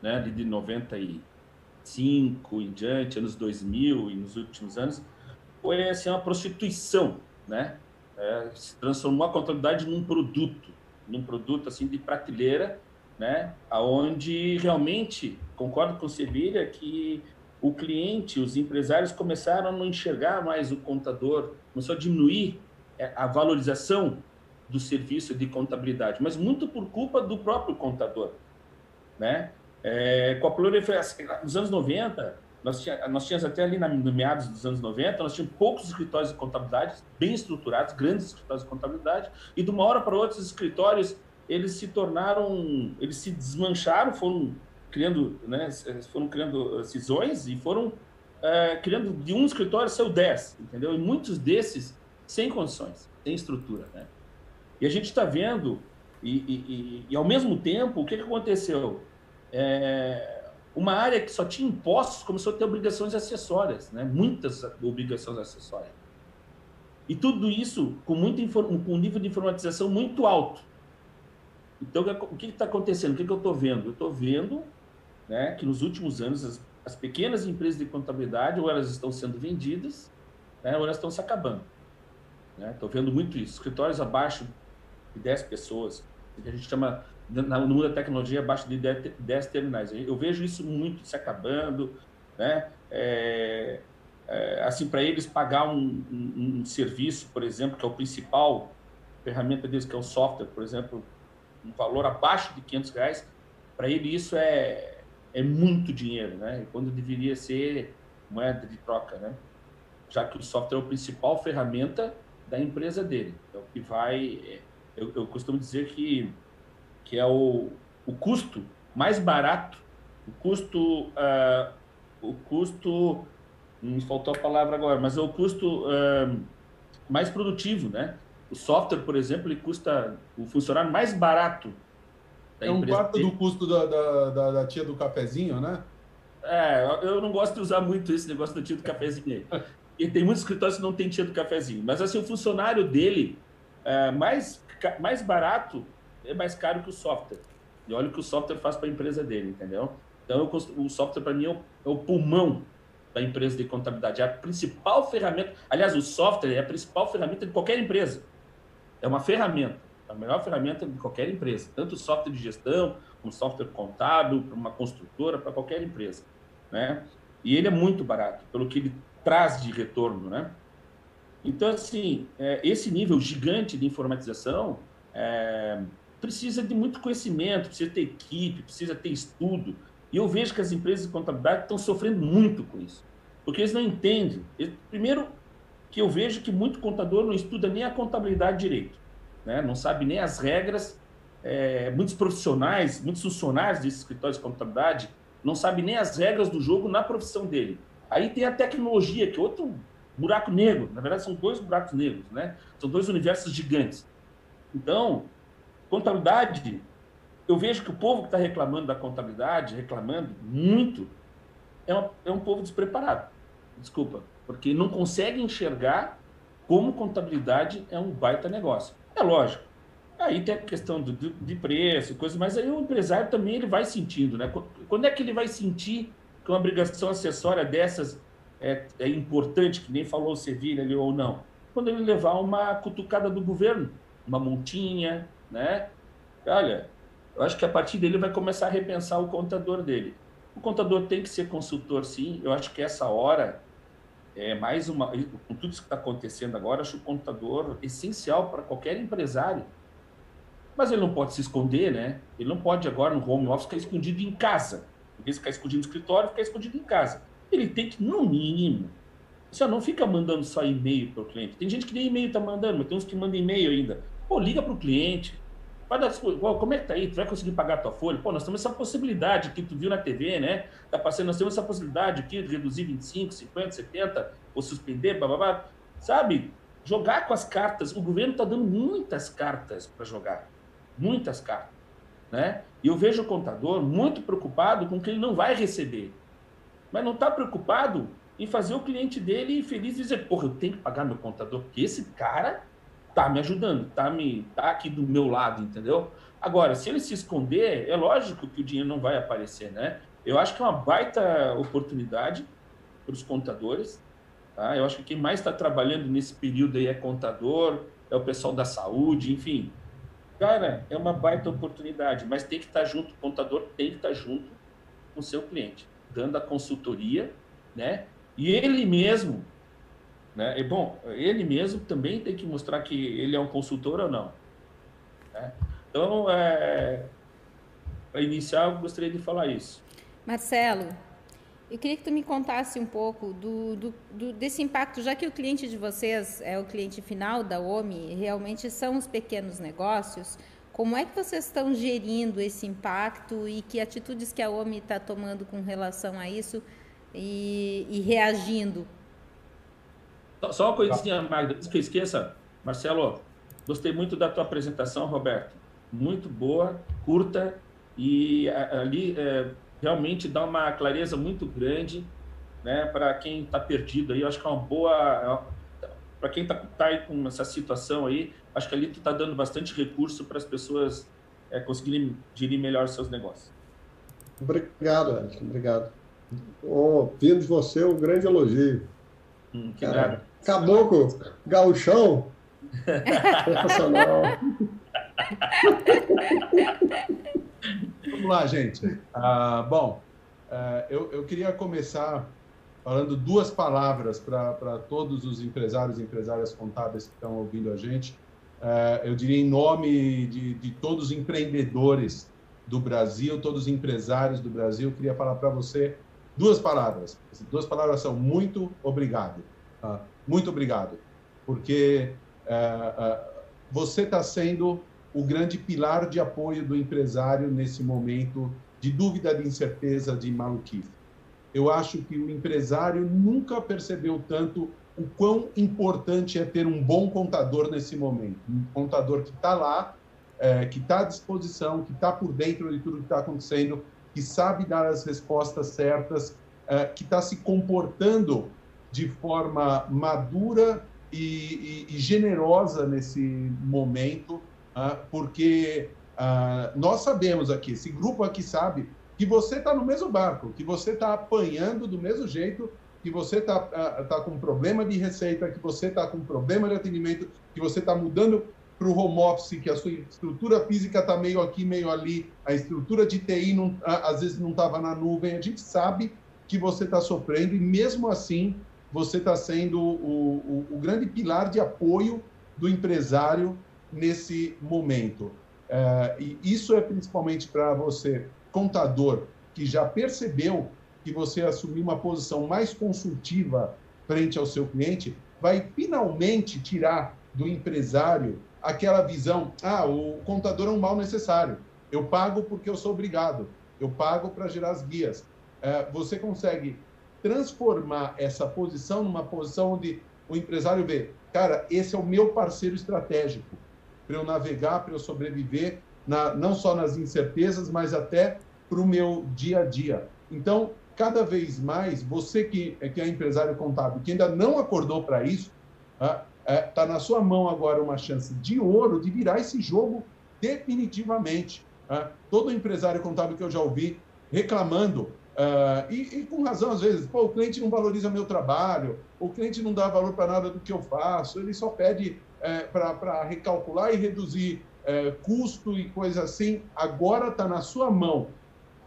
né, ali de 95 em diante, anos 2000 e nos últimos anos, foi assim, uma prostituição, né? É, se transformou a contabilidade num produto, num produto assim de prateleira, né? Aonde realmente concordo com o Sevilha que o cliente, os empresários começaram a não enxergar mais o contador, começou a diminuir é, a valorização do serviço de contabilidade, mas muito por culpa do próprio contador, né? É, com a proliferação, nos anos 90, nós, tinha, nós tínhamos até ali na, no meados dos anos 90, nós tínhamos poucos escritórios de contabilidade, bem estruturados, grandes escritórios de contabilidade, e de uma hora para outra, os escritórios, eles se tornaram, eles se desmancharam, foram criando, né, foram criando cisões e foram é, criando de um escritório seu dez, entendeu? E muitos desses sem condições, sem estrutura, né? E a gente está vendo, e, e, e, ao mesmo tempo, o que, que aconteceu? É, uma área que só tinha impostos começou a ter obrigações acessórias, né? Muitas obrigações acessórias. E tudo isso com, muito, com um nível de informatização muito alto. Então, o que está acontecendo? O que, que eu estou vendo? Eu estou vendo né, que nos últimos anos as, as, pequenas empresas de contabilidade ou elas estão sendo vendidas, né, ou elas estão se acabando. Estou né? vendo muito isso. Escritórios abaixo de 10 pessoas, que a gente chama, no mundo da tecnologia, abaixo de 10, 10 terminais. Eu vejo isso muito se acabando, né? É, é, assim, para eles pagar um, um, um, serviço, por exemplo, que é o principal ferramenta deles, que é o software, por exemplo, um valor abaixo de 500 reais, para ele isso é, é muito dinheiro, né? Quando deveria ser moeda de troca, né? Já que o software é a principal ferramenta da empresa dele. É o que vai. Eu, eu costumo dizer que, que é o, o custo mais barato, o custo. Uh, o custo. Me faltou a palavra agora, mas é o custo uh, mais produtivo, né? O software, por exemplo, ele custa o funcionário mais barato
é um quarto do custo da, da, da, da, tia do cafezinho, né?
É, eu não gosto de usar muito esse negócio da tia do cafezinho aí. <laughs> E tem muitos escritórios que não tem tia do cafezinho. Mas assim, o funcionário dele, é, mais, mais barato, é mais caro que o software. E olha o que o software faz para a empresa dele, entendeu? Então, eu, o software, para mim, é o, é o pulmão da empresa de contabilidade. É a principal ferramenta. Aliás, o software é a principal ferramenta de qualquer empresa. É uma ferramenta a melhor ferramenta de qualquer empresa, tanto software de gestão, como software contábil, para uma construtora, para qualquer empresa, né? E ele é muito barato, pelo que ele traz de retorno, né? Então, assim, é, esse nível gigante de informatização é, precisa de muito conhecimento, precisa ter equipe, precisa ter estudo, E eu vejo que as empresas de contabilidade estão sofrendo muito com isso, porque eles não entendem. Primeiro, que eu vejo que muito contador não estuda nem a contabilidade direito, né? não sabe nem as regras. É, muitos profissionais, muitos funcionários desses escritórios de contabilidade não sabem nem as regras do jogo na profissão dele. Aí tem a tecnologia, que é outro buraco negro. Na verdade, são dois buracos negros, né? São dois universos gigantes. Então, contabilidade, eu vejo que o povo que está reclamando da contabilidade, reclamando muito, é, é um povo despreparado. Desculpa, porque não consegue enxergar como contabilidade é um baita negócio. É lógico. Aí tem a questão do, do, de preço, coisa, mas aí o empresário também ele vai sentindo, né? Quando é que ele vai sentir que uma obrigação acessória dessas é, é importante, que nem falou o Sevilha ali ou não? Quando ele levar uma cutucada do governo, uma montinha, né? Olha, eu acho que a partir dele vai começar a repensar o contador dele. O contador tem que ser consultor, sim. Eu acho que essa hora é mais uma. Com tudo isso que está acontecendo agora, acho o contador essencial para qualquer empresário. Mas ele não pode se esconder, né? Ele não pode agora no home office ficar escondido em casa. Em vez de ficar escondido no escritório, ficar escondido em casa. Ele tem que, no mínimo, você não fica mandando só e-mail para o cliente. Tem gente que nem e-mail está mandando, mas tem uns que mandam e-mail ainda. Pô, liga para o cliente. Dar, como é que tá aí? Tu vai conseguir pagar a tua folha? Pô, nós temos essa possibilidade que tu viu na TV, né? Tá passando, nós temos essa possibilidade aqui de reduzir 25, 50, 70, ou suspender, blá. Sabe? Jogar com as cartas. O governo está dando muitas cartas para jogar. Muitas cartas. Né? E eu vejo o contador muito preocupado com o que ele não vai receber. Mas não está preocupado em fazer o cliente dele feliz e dizer, porra, eu tenho que pagar meu contador, porque esse cara tá me ajudando, tá, me, tá aqui do meu lado, entendeu? Agora, se ele se esconder, é lógico que o dinheiro não vai aparecer, né? Eu acho que é uma baita oportunidade para os contadores. Tá? Eu acho que quem mais está trabalhando nesse período aí é contador, é o pessoal da saúde, enfim. Cara, é uma baita oportunidade, mas tem que estar tá junto, o contador tem que estar tá junto com o seu cliente, dando a consultoria, né? E ele mesmo né? E, bom, ele mesmo também tem que mostrar que ele é um consultor ou não. Né? Então, é, para iniciar, eu gostaria de falar isso.
Marcelo, eu queria que tu me contasse um pouco do, do, do, desse impacto, já que o cliente de vocês é o cliente final da OMI, realmente são os pequenos negócios. Como é que vocês estão gerindo esse impacto e que atitudes que a OMI está tomando com relação a isso e, e reagindo
só uma coisinha, Magda, antes que eu esqueça. Marcelo, gostei muito da tua apresentação, Roberto. Muito boa, curta e ali é, realmente dá uma clareza muito grande né, para quem está perdido aí. Eu acho que é uma boa. Para quem está tá aí com essa situação aí, acho que ali tu está dando bastante recurso para as pessoas é, conseguirem gerir melhor seus negócios.
Obrigado, Alisson. Obrigado. Oh, vindo de você, um grande elogio.
Hum, que nada.
Caboclo, gauchão. Sensacional.
Vamos lá, gente. Ah, bom, uh, eu, eu queria começar falando duas palavras para todos os empresários e empresárias contábeis que estão ouvindo a gente. Uh, eu diria em nome de, de todos os empreendedores do Brasil, todos os empresários do Brasil, eu queria falar para você duas palavras. Duas palavras são muito obrigado. Tá? Muito obrigado, porque é, é, você está sendo o grande pilar de apoio do empresário nesse momento de dúvida, de incerteza, de maluquice. Eu acho que o empresário nunca percebeu tanto o quão importante é ter um bom contador nesse momento. Um contador que está lá, é, que está à disposição, que está por dentro de tudo que está acontecendo, que sabe dar as respostas certas, é, que está se comportando de forma madura e, e, e generosa nesse momento, uh, porque uh, nós sabemos aqui, esse grupo aqui sabe que você está no mesmo barco, que você está apanhando do mesmo jeito, que você está uh, tá com problema de receita, que você está com problema de atendimento, que você está mudando para o home office, que a sua estrutura física está meio aqui, meio ali, a estrutura de TI não, às vezes não estava na nuvem, a gente sabe que você está sofrendo e mesmo assim você está sendo o, o, o, grande pilar de apoio do empresário nesse momento. É, e isso é principalmente para você, contador, que já percebeu que você assumir uma posição mais consultiva frente ao seu cliente, vai finalmente tirar do empresário aquela visão: ah, o contador é um mal necessário. Eu pago porque eu sou obrigado. Eu pago para gerar as guias. É, você consegue transformar essa posição numa posição onde o empresário vê, cara, esse é o meu parceiro estratégico para eu navegar, para eu sobreviver, na, não só nas incertezas, mas até para o meu dia a dia. Então, cada vez mais, você que, que é empresário contábil, que ainda não acordou para isso, está é, tá na sua mão agora uma chance de ouro de virar esse jogo definitivamente. todo empresário contábil que eu já ouvi reclamando Uh, e, e, com razão, às vezes, pô, o cliente não valoriza meu trabalho, o cliente não dá valor para nada do que eu faço, ele só pede é, para recalcular e reduzir é, custo e coisa assim. Agora está na sua mão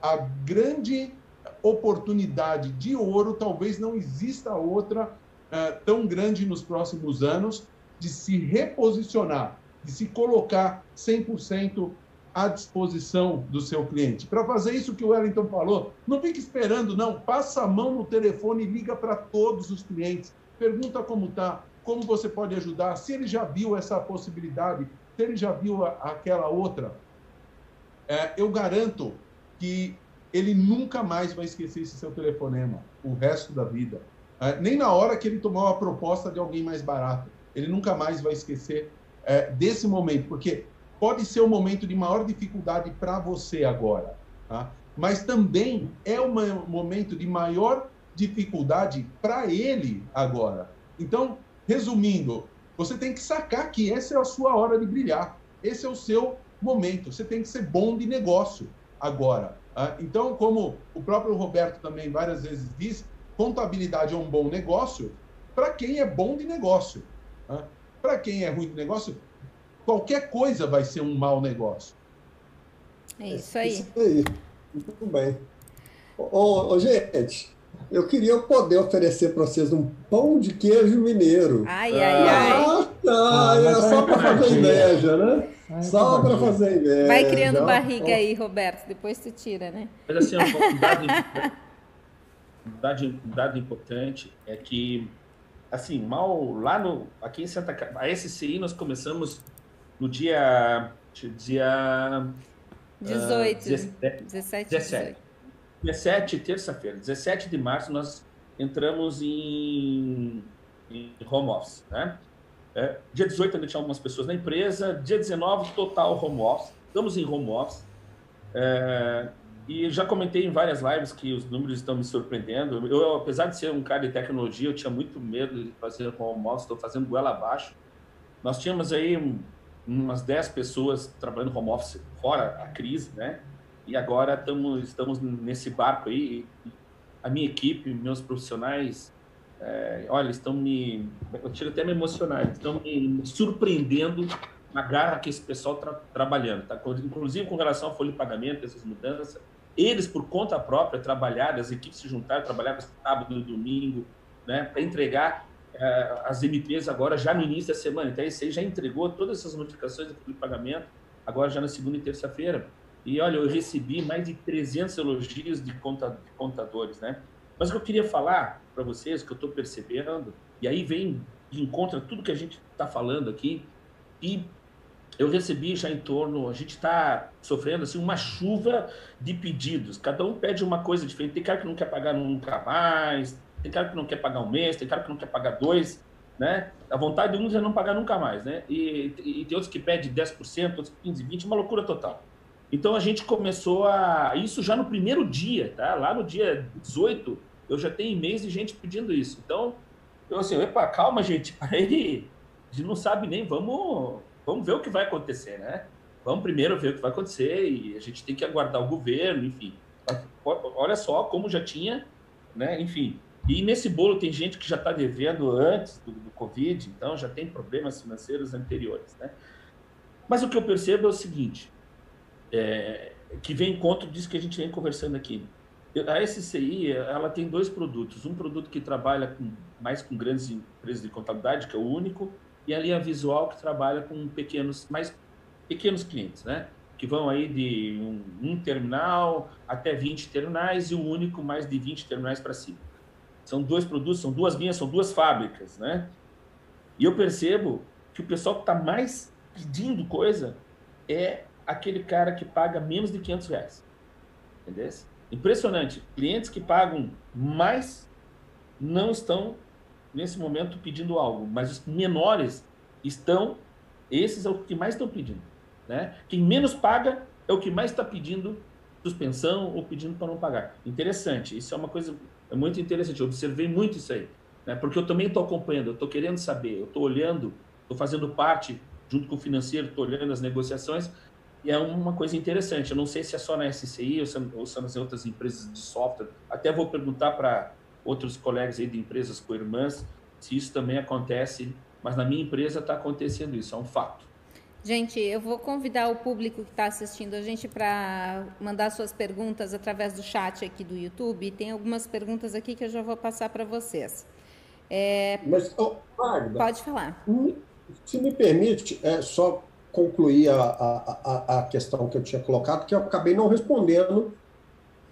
a grande oportunidade de ouro, talvez não exista outra é, tão grande nos próximos anos, de se reposicionar, de se colocar 100% à disposição do seu cliente. Para fazer isso que o Wellington falou, não fique esperando, não. Passa a mão no telefone e liga para todos os clientes. Pergunta como está, como você pode ajudar, se ele já viu essa possibilidade, se ele já viu a, aquela outra. É, eu garanto que ele nunca mais vai esquecer esse seu telefonema o resto da vida. É, nem na hora que ele tomar uma proposta de alguém mais barato. Ele nunca mais vai esquecer é, desse momento, porque pode ser um momento de maior dificuldade para você agora, tá? mas também é um momento de maior dificuldade para ele agora. Então, resumindo, você tem que sacar que essa é a sua hora de brilhar, esse é o seu momento. Você tem que ser bom de negócio agora. Tá? Então, como o próprio Roberto também várias vezes diz, contabilidade é um bom negócio para quem é bom de negócio. Tá? Para quem é ruim de negócio, qualquer coisa vai ser um mau negócio.
É isso aí.
Isso aí. Muito bem. Ô, ô, gente, eu queria poder oferecer para vocês um pão de queijo mineiro.
Ai, ai, ai.
Ah, tá. É só para fazer inveja, né? Só para fazer inveja.
Vai criando barriga aí, Roberto. Depois tu tira, né?
Mas assim, um dado, dado, dado importante é que, assim, mal lá no. Aqui em Santa Catarina, a SCI nós começamos no dia. Dia.
18. Uh, 17, 17.
17. 17, terça-feira, 17 de março, nós entramos em, em home office, né? É, dia 18 ainda tinha algumas pessoas na empresa, dia 19 total home office, estamos em home office. É, e já comentei em várias lives que os números estão me surpreendendo. Eu, apesar de ser um cara de tecnologia, eu tinha muito medo de fazer home office, estou fazendo goela abaixo. Nós tínhamos aí umas 10 pessoas trabalhando home office fora a crise, né? E agora tamo, estamos nesse barco aí. A minha equipe, meus profissionais, é, olha, estão me. Eu tiro até me emocionar, estão me surpreendendo a garra que esse pessoal está trabalhando. Tá? Inclusive com relação à folha de pagamento, essas mudanças. Eles, por conta própria, trabalharam, as equipes se juntaram, trabalharam sábado domingo, né, para entregar as MPs agora já no início da semana. Então, esse já entregou todas essas notificações de pagamento, agora já na segunda e terça-feira. E olha, eu recebi mais de 300 elogios de, contadores, né? Mas o que eu queria falar para vocês, que eu estou percebendo, e aí vem de encontro a tudo que a gente está falando aqui, e eu recebi já em torno, a gente está sofrendo assim uma chuva de pedidos. Cada um pede uma coisa diferente. Tem cara que não quer pagar nunca mais, tem cara que não quer pagar um mês, tem cara que não quer pagar dois, né? A vontade de uns é não pagar nunca mais, né? E, e tem outros que pedem 10%, outros 15%, 20%, uma loucura total. Então a gente começou a. Isso já no primeiro dia, tá? Lá no dia 18, eu já tenho e-mails de gente pedindo isso. Então, eu assim, epa, calma, gente, <laughs> aí. A gente não sabe nem, vamos, vamos ver o que vai acontecer, né? Vamos primeiro ver o que vai acontecer e a gente tem que aguardar o governo, enfim. Olha só como já tinha, né? Enfim. E nesse bolo tem gente que já está devendo antes do, do Covid, então já tem problemas financeiros anteriores, né? Mas o que eu percebo é o seguinte: é, que vem em conta disso que a gente vem conversando aqui. A SCI ela tem dois produtos. Um produto que trabalha com, mais com grandes empresas de contabilidade, que é o único, e a linha visual que trabalha com pequenos, mais pequenos clientes, né? que vão aí de um, um terminal até 20 terminais e o único mais de 20 terminais para cima. São dois produtos, são duas linhas, são duas fábricas, né? E eu percebo que o pessoal que está mais pedindo coisa é aquele cara que paga menos de 500 reais. Entendeu? Impressionante. Clientes que pagam mais não estão, nesse momento, pedindo algo, mas os menores estão, esses é o que mais estão pedindo. Né? Quem menos paga é o que mais está pedindo suspensão ou pedindo para não pagar. Interessante, isso é uma coisa é muito interessante. Eu observei muito isso aí, né? porque eu também estou acompanhando, eu estou querendo saber, eu estou olhando, estou fazendo parte, junto com o financeiro, estou olhando as negociações, e é uma coisa interessante. Eu não sei se é só na SCI ou, se, ou se nas outras empresas de software. Até vou perguntar para outros colegas aí de empresas com irmãs se isso também acontece, mas na minha empresa está acontecendo isso, é um fato.
Gente, eu vou convidar o público que está assistindo a gente para mandar suas perguntas através do chat aqui do YouTube. Tem algumas perguntas aqui que eu já vou passar para vocês.
É... Mas, oh,
Magda, pode falar.
Se me permite, é só concluir a, a, a, questão que eu tinha colocado, que eu acabei não respondendo.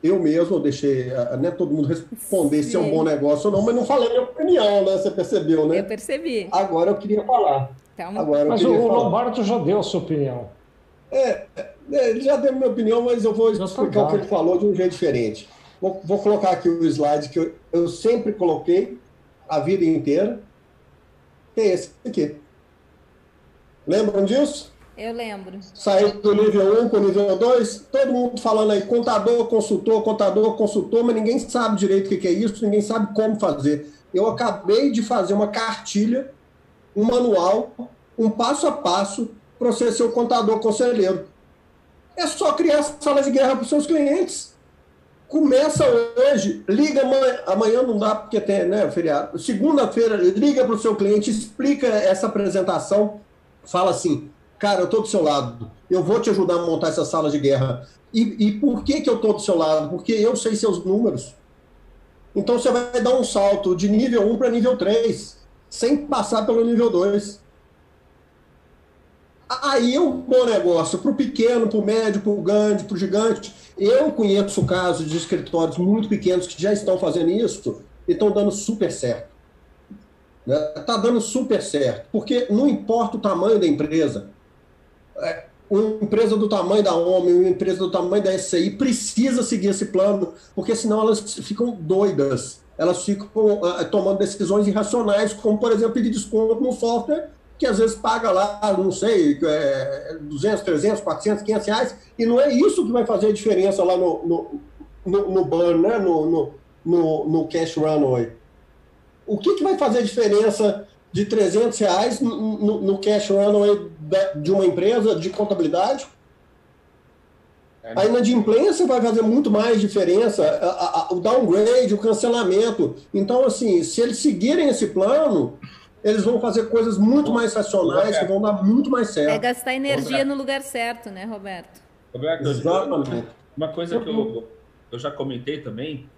Eu mesmo deixei, né, todo mundo responder Sim. se é um bom negócio ou não, mas não falei minha opinião, né? Você percebeu, né?
Eu percebi.
Agora eu queria falar.
Então, Agora, mas o falar. Lombardo já deu a sua opinião.
É, é, ele já deu a minha opinião, mas eu vou explicar o que ele falou de um jeito diferente. Vou, vou colocar aqui o slide que eu, eu sempre coloquei a vida inteira. Que é esse aqui. Lembram disso?
Eu lembro.
Saiu do nível 1 para o nível 2, todo mundo falando aí, contador, consultor, contador, consultor, mas ninguém sabe direito o que é isso, ninguém sabe como fazer. Eu acabei de fazer uma cartilha um manual, um passo a passo para você ser o contador conselheiro. É só criar sala de guerra para os seus clientes. Começa hoje, liga amanhã, amanhã não dá porque tem né, feriado. Segunda-feira, liga para o seu cliente, explica essa apresentação, fala assim, cara, eu estou do seu lado, eu vou te ajudar a montar essa sala de guerra. E, e por que, que eu estou do seu lado? Porque eu sei seus números. Então você vai dar um salto de nível 1 para nível 3 sem passar pelo nível 2. Aí é um bom negócio para o pequeno, para o médio, para o grande, para o gigante. Eu conheço casos de escritórios muito pequenos que já estão fazendo isso e estão dando super certo. Está né? Tá dando super certo, porque não importa o tamanho da empresa. É, uma empresa do tamanho da OMI, uma empresa do tamanho da SCI precisa seguir esse plano, porque senão elas ficam doidas elas ficam uh, tomando decisões irracionais, como, por exemplo, pedir desconto no software, que às vezes paga lá, não sei, é, 200, 300, 400, 500 reais, e não é isso que vai fazer a diferença lá no, no, no, no burn, né? no, no, no, no cash runway. O que, que vai fazer a diferença de 300 reais no, no, no cash runway de uma empresa de contabilidade? É, a inadimplência vai fazer muito mais diferença, a, a, o downgrade, o cancelamento. Então, assim, se eles seguirem esse plano, eles vão fazer coisas muito mais racionais, que vão dar muito mais certo. É
gastar energia Roberto. no lugar certo, né, Roberto?
Roberto, Exatamente. Uma coisa que eu, eu já comentei também,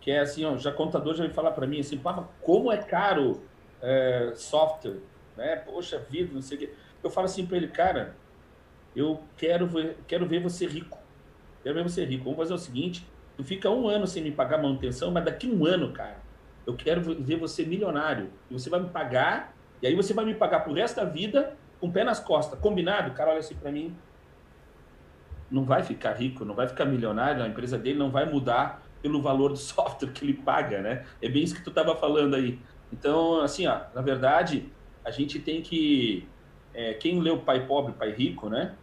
que é assim, ó, já contador já me falar para mim assim, Papa, como é caro é, software, né? Poxa vida, não sei o quê. Eu falo assim para ele, cara, eu quero ver, quero ver você rico. Quero ver você rico. Vamos fazer o seguinte: tu fica um ano sem me pagar manutenção, mas daqui um ano, cara, eu quero ver você milionário. E você vai me pagar, e aí você vai me pagar pro resto da vida com o pé nas costas. Combinado? O cara olha assim para mim. Não vai ficar rico, não vai ficar milionário, a empresa dele não vai mudar pelo valor do <laughs> software que ele paga, né? É bem isso que tu estava falando aí. Então, assim, ó, na verdade, a gente tem que. É, quem leu Pai Pobre, Pai Rico, né?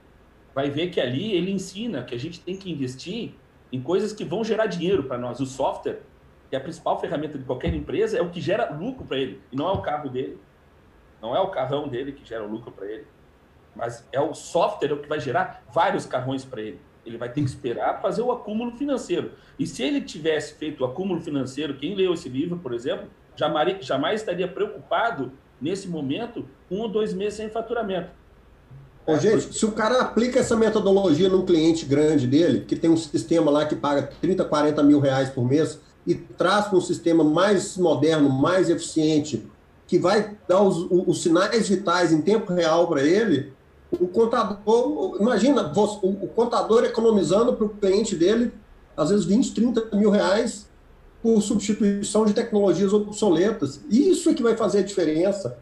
vai ver que ali ele ensina que a gente tem que investir em coisas que vão gerar dinheiro para nós. O software, que é a principal ferramenta de qualquer empresa, é o que gera lucro para ele, e não é o carro dele. Não é o carrão dele que gera lucro para ele, mas é o software o que vai gerar vários carrões para ele. Ele vai ter que esperar fazer o acúmulo financeiro. E se ele tivesse feito o acúmulo financeiro, quem leu esse livro, por exemplo, jamais, jamais estaria preocupado nesse momento um ou dois meses sem faturamento.
Ô, gente, se o cara aplica essa metodologia num cliente grande dele, que tem um sistema lá que paga 30, 40 mil reais por mês, e traz para um sistema mais moderno, mais eficiente, que vai dar os, os sinais vitais em tempo real para ele, O contador, imagina, o contador economizando para o cliente dele, às vezes 20, 30 mil reais por substituição de tecnologias obsoletas. Isso é que vai fazer a diferença.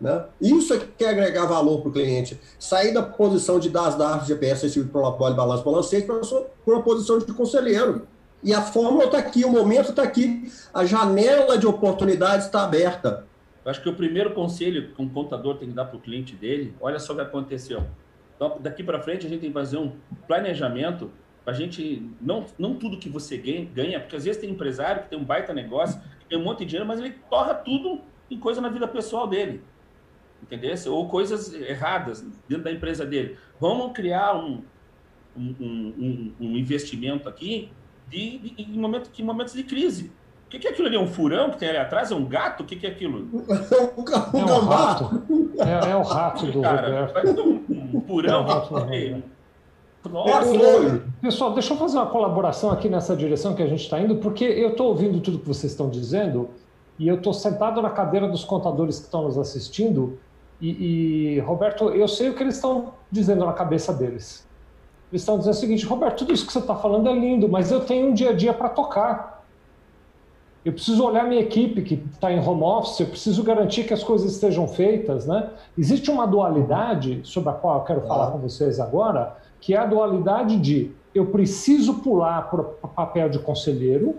Né? Isso é que quer agregar valor para o cliente. Sair da posição de dar as dados GPS, protocolo, balanço, balancete, para uma posição de conselheiro. E a fórmula está aqui, o momento está aqui, a janela de oportunidades está aberta.
Eu acho que o primeiro conselho que um contador tem que dar para o cliente dele, olha só o que aconteceu. Então, daqui para frente, a gente tem que fazer um planejamento a gente, não, não tudo que você ganha, porque às vezes tem empresário que tem um baita negócio, tem um monte de dinheiro, mas ele torra tudo em coisa na vida pessoal dele entendeu? Ou coisas erradas dentro da empresa dele. Vamos criar um, um, um, um investimento aqui de, de, em, momento, em momentos de crise. O que, que é aquilo ali? É um furão que tem ali atrás? É um gato? O que, que é aquilo? <laughs>
É um rato. É, é o rato do
Cara, Roberto. Um, um furão. É
Nossa, pessoal, deixa eu fazer uma colaboração aqui nessa direção que a gente está indo, porque eu estou ouvindo tudo que vocês estão dizendo e eu estou sentado na cadeira dos contadores que estão nos assistindo e, e, Roberto, eu sei o que eles estão dizendo na cabeça deles. Eles estão dizendo o seguinte: Roberto, tudo isso que você está falando é lindo, mas eu tenho um dia a dia para tocar. Eu preciso olhar minha equipe que está em home office, eu preciso garantir que as coisas estejam feitas. Né? Existe uma dualidade sobre a qual eu quero falar com vocês agora, que é a dualidade de eu preciso pular para o papel de conselheiro,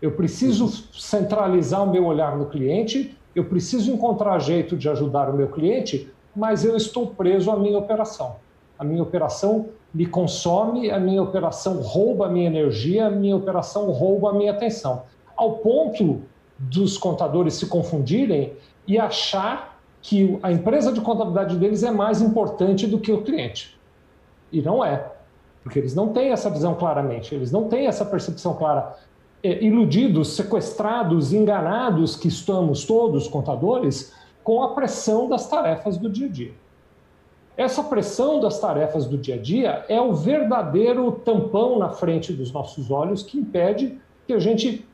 eu preciso uhum. centralizar o meu olhar no cliente eu preciso encontrar jeito de ajudar o meu cliente, mas eu estou preso à minha operação. A minha operação me consome, a minha operação rouba a minha energia, a minha operação rouba a minha atenção. Ao ponto dos contadores se confundirem e achar que a empresa de contabilidade deles é mais importante do que o cliente. E não é, porque eles não têm essa visão claramente, eles não têm essa percepção clara. É, iludidos, sequestrados, enganados que estamos todos, contadores, com a pressão das tarefas do dia a dia. Essa pressão das tarefas do dia a dia é o verdadeiro tampão na frente dos nossos olhos que impede que a gente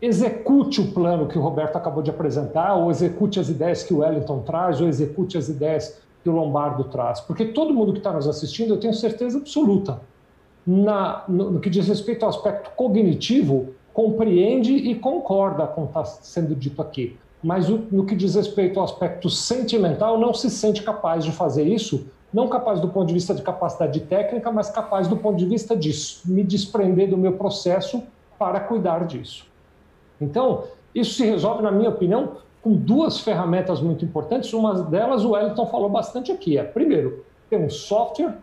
execute o plano que o Roberto acabou de apresentar, ou execute as ideias que o Wellington traz, ou execute as ideias que o Lombardo traz. Porque todo mundo que está nos assistindo, eu tenho certeza absoluta, na, no, no, que diz respeito ao aspecto cognitivo, compreende e concorda com o que está sendo dito aqui. Mas o, no que diz respeito ao aspecto sentimental, não se sente capaz de fazer isso, não capaz do ponto de vista de capacidade técnica, mas capaz do ponto de vista de me desprender do meu processo para cuidar disso. Então, isso se resolve, na minha opinião, com duas ferramentas muito importantes. Uma delas o Wellington falou bastante aqui. É, primeiro, ter um software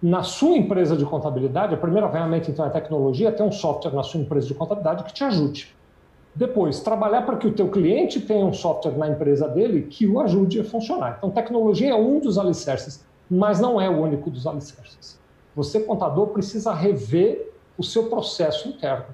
na sua empresa de contabilidade, a primeira ferramenta então é tecnologia, ter um software na sua empresa de contabilidade que te ajude. Depois, trabalhar para que o teu cliente tenha um software na empresa dele que o ajude a funcionar. Então, tecnologia é um dos alicerces, mas não é o único dos alicerces. Você, contador, precisa rever o seu processo interno.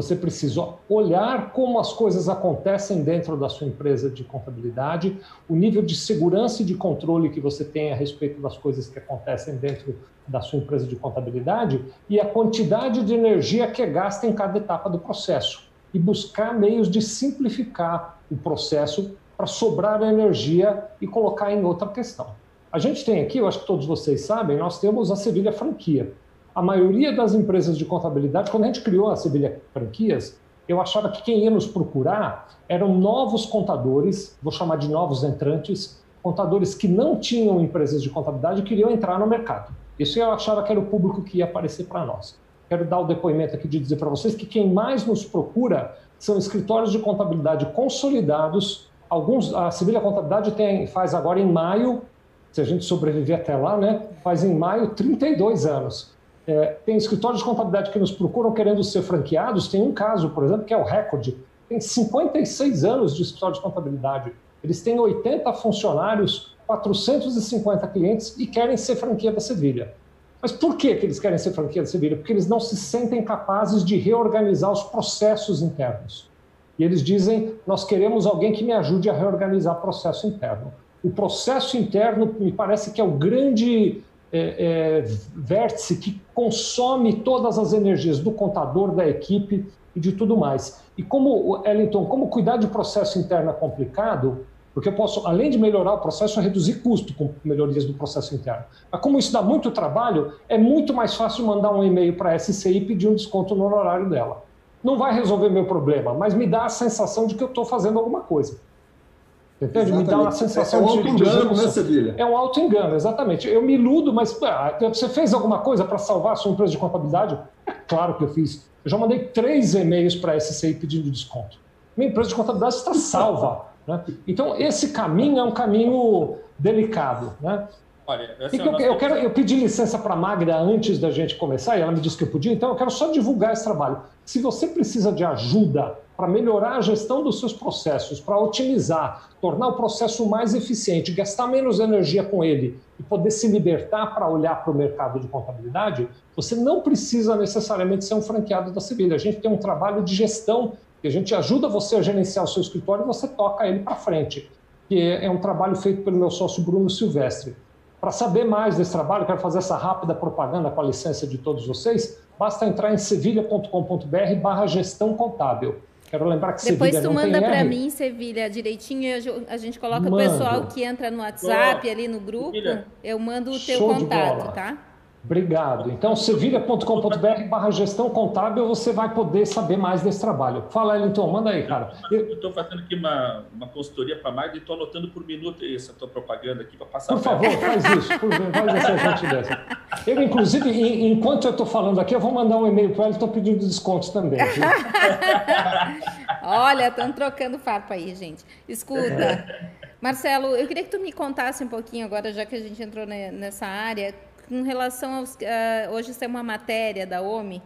Você precisa olhar como as coisas acontecem dentro da sua empresa de contabilidade, o nível de segurança e de controle que você tem a respeito das coisas que acontecem dentro da sua empresa de contabilidade e a quantidade de energia que é gasta em cada etapa do processo. E buscar meios de simplificar o processo para sobrar energia e colocar em outra questão. A gente tem aqui, eu acho que todos vocês sabem, nós temos a Sevilha Franquia a maioria das empresas de contabilidade, quando a gente criou a Sevilha Franquias, eu achava que quem ia nos procurar eram novos contadores, vou chamar de novos entrantes, contadores que não tinham empresas de contabilidade e queriam entrar no mercado. Isso eu achava que era o público que ia aparecer para nós. Quero dar o depoimento aqui de dizer para vocês que quem mais nos procura são escritórios de contabilidade consolidados. Alguns, a Sevilha Contabilidade tem, faz agora em maio, se a gente sobreviver até lá, né? Faz em maio 32 anos. É, tem escritórios de contabilidade que nos procuram querendo ser franqueados. Tem um caso, por exemplo, que é o Record. Tem 56 anos de escritório de contabilidade. Eles têm 80 funcionários, 450 clientes e querem ser franquia da Sevilha. Mas por que, que eles querem ser franquia da Sevilha? Porque eles não se sentem capazes de reorganizar os processos internos. E eles dizem: nós queremos alguém que me ajude a reorganizar o processo interno. O processo interno me parece que é o grande é, é, vértice que consome todas as energias do contador, da equipe e de tudo mais. E como, Ellington, como cuidar de processo interno é complicado, Porque eu posso, além de melhorar o processo, reduzir custo com melhorias do processo interno. Mas como isso dá muito trabalho, é muito mais fácil mandar um e-mail para a SCI e pedir um desconto no honorário dela. Não vai resolver meu problema, mas me dá a sensação de que eu estou fazendo alguma coisa. Entende? Me dá uma sensação
é um
de.
auto-engano, né, Sevilha?
É um auto-engano, exatamente. Eu me iludo, mas ah, você fez alguma coisa para salvar a sua empresa de contabilidade? É claro que eu fiz. Eu já mandei três e-mails para a SCI pedindo desconto. Minha empresa de contabilidade está salva. Né? Então, esse caminho é um caminho delicado. Né? Olha, é eu, eu, quero, eu pedi licença para a Magda antes da gente começar, e ela me disse que eu podia, então eu quero só divulgar esse trabalho. Se você precisa de ajuda para melhorar a gestão dos seus processos, para otimizar, tornar o processo mais eficiente, gastar menos energia com ele e poder se libertar para olhar para o mercado de contabilidade, você não precisa necessariamente ser um franqueado da Sevilha. A gente tem um trabalho de gestão que a gente ajuda você a gerenciar o seu escritório e você toca ele para frente, que é um trabalho feito pelo meu sócio Bruno Silvestre. Para saber mais desse trabalho, quero fazer essa rápida propaganda com a licença de todos vocês, basta entrar em sevilha.com.br barra gestão contábil. Quero lembrar que
Depois
Sevilha
tu manda para mim, Sevilha, direitinho, a gente coloca o pessoal que entra no WhatsApp, ali no grupo, eu mando o teu Show contato, tá?
Obrigado. Então, sevilha.com.br barra gestão contábil, você vai poder saber mais desse trabalho. Fala, Elton, manda aí, cara.
Eu estou fazendo aqui uma, uma consultoria para mais e estou anotando por minuto essa tua propaganda aqui para passar.
Por favor, faz isso. Por, faz essa gentileza. Eu, inclusive, enquanto eu estou falando aqui, eu vou mandar um e-mail para ele, estou pedindo descontos também. <laughs>
Olha, estão trocando farpa aí, gente. Escuta. <laughs> Marcelo, eu queria que tu me contasse um pouquinho agora, já que a gente entrou nessa área, com relação aos. Uh, hoje tem uma matéria da OMI,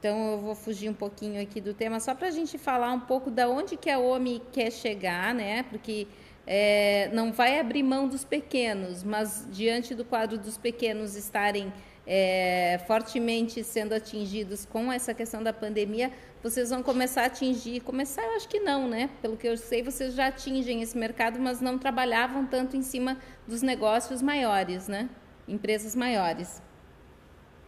então eu vou fugir um pouquinho aqui do tema, só para a gente falar um pouco da onde que a OMI quer chegar, né? Porque é, não vai abrir mão dos pequenos, mas diante do quadro dos pequenos estarem é, fortemente sendo atingidos com essa questão da pandemia, vocês vão começar a atingir, começar eu acho que não, né? Pelo que eu sei, vocês já atingem esse mercado, mas não trabalhavam tanto em cima dos negócios maiores, né? Empresas maiores.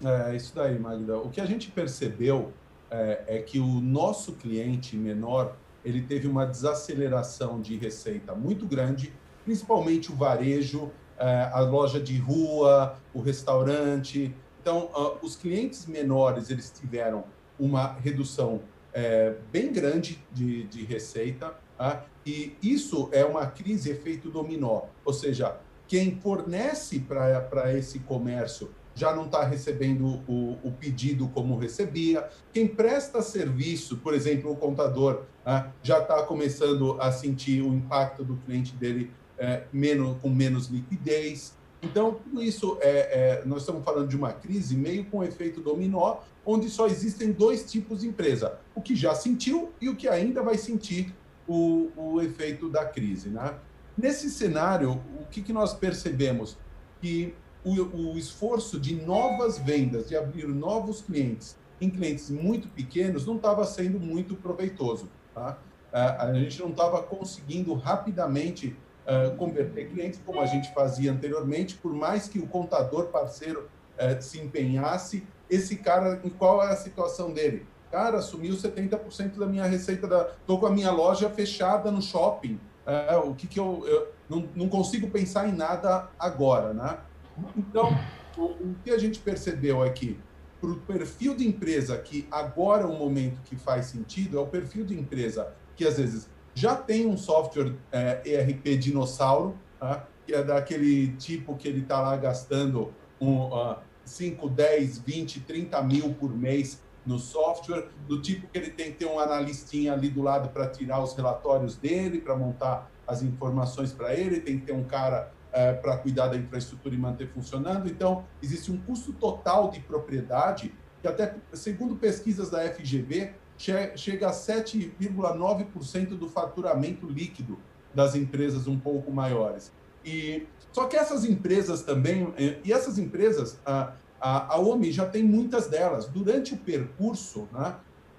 É isso daí, Magda. O que a gente percebeu é, é, que o nosso cliente menor ele teve uma desaceleração de receita muito grande, principalmente o varejo, é, a loja de rua, o restaurante. Então, uh, os clientes menores eles tiveram uma redução é, bem grande de, de receita, tá? e isso é uma crise efeito dominó, ou seja, quem fornece para esse comércio já não está recebendo o, o, pedido como recebia. Quem presta serviço, por exemplo, o contador, ah, já está começando a sentir o impacto do cliente dele é, menos, com menos liquidez. Então, tudo isso, é, é, nós estamos falando de uma crise meio com efeito dominó, onde só existem dois tipos de empresa: o que já sentiu e o que ainda vai sentir o, o efeito da crise. Né? Nesse cenário, o que, que nós percebemos? Que o, o esforço de novas vendas, de abrir novos clientes em clientes muito pequenos, não estava sendo muito proveitoso. Tá? A gente não estava conseguindo rapidamente uh, converter clientes como a gente fazia anteriormente, por mais que o contador parceiro uh, se empenhasse. Esse cara, qual é a situação dele? Cara, sumiu 70% da minha receita, da... tô com a minha loja fechada no shopping é, o que, que eu, eu não, não, consigo pensar em nada agora, né? Então, o, o que a gente percebeu é que para o perfil de empresa que agora é o momento que faz sentido, é o perfil de empresa que às vezes já tem um software é, ERP dinossauro, tá? que é daquele tipo que ele está lá gastando um, uh, 5, 10, 20, 30 mil por mês no software, do tipo que ele tem que ter um analistinha ali do lado para tirar os relatórios dele, para montar as informações para ele, tem que ter um cara é, para cuidar da infraestrutura e manter funcionando. Então, existe um custo total de propriedade que até, segundo pesquisas da FGV, che chega a 7,9% do faturamento líquido das empresas um pouco maiores. E só que essas empresas também, e essas empresas, ah, a, a OMI já tem muitas delas. Durante o percurso, né,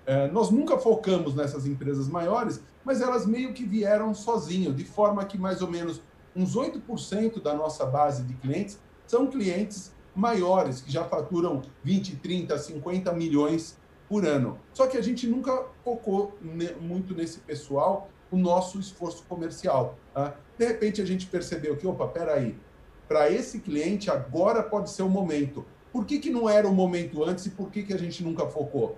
é, nós nunca focamos nessas empresas maiores, mas elas meio que vieram sozinhas, de forma que mais ou menos uns 8% da nossa base de clientes são clientes maiores, que já faturam 20, 30, 50 milhões por ano. Só que a gente nunca focou muito nesse pessoal, o nosso esforço comercial. Tá? De repente a gente percebeu que, opa, peraí, para esse cliente agora pode ser o momento. Por que, que não era o momento antes e por que, que a gente nunca focou?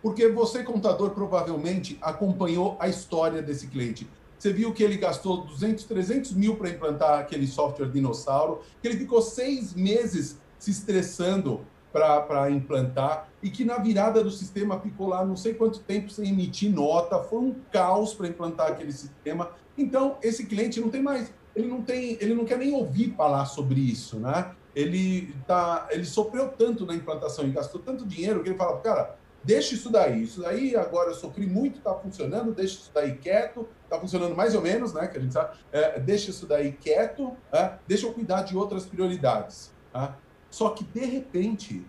Porque você, contador, provavelmente acompanhou a história desse cliente. Você viu que ele gastou 200, 300 mil para implantar aquele software dinossauro, que ele ficou seis meses se estressando para implantar e que na virada do sistema ficou lá não sei quanto tempo sem emitir nota, foi um caos para implantar aquele sistema. Então, esse cliente não tem mais, ele não tem, ele não quer nem ouvir falar sobre isso, né? Ele tá, ele sofreu tanto na implantação e gastou tanto dinheiro que ele fala, cara, deixa isso daí, isso daí agora eu sofri muito, está funcionando, deixa isso daí quieto, está funcionando mais ou menos, né? Que a gente sabe, é, deixa isso daí quieto, é, deixa eu cuidar de outras prioridades. Tá? Só que, de repente,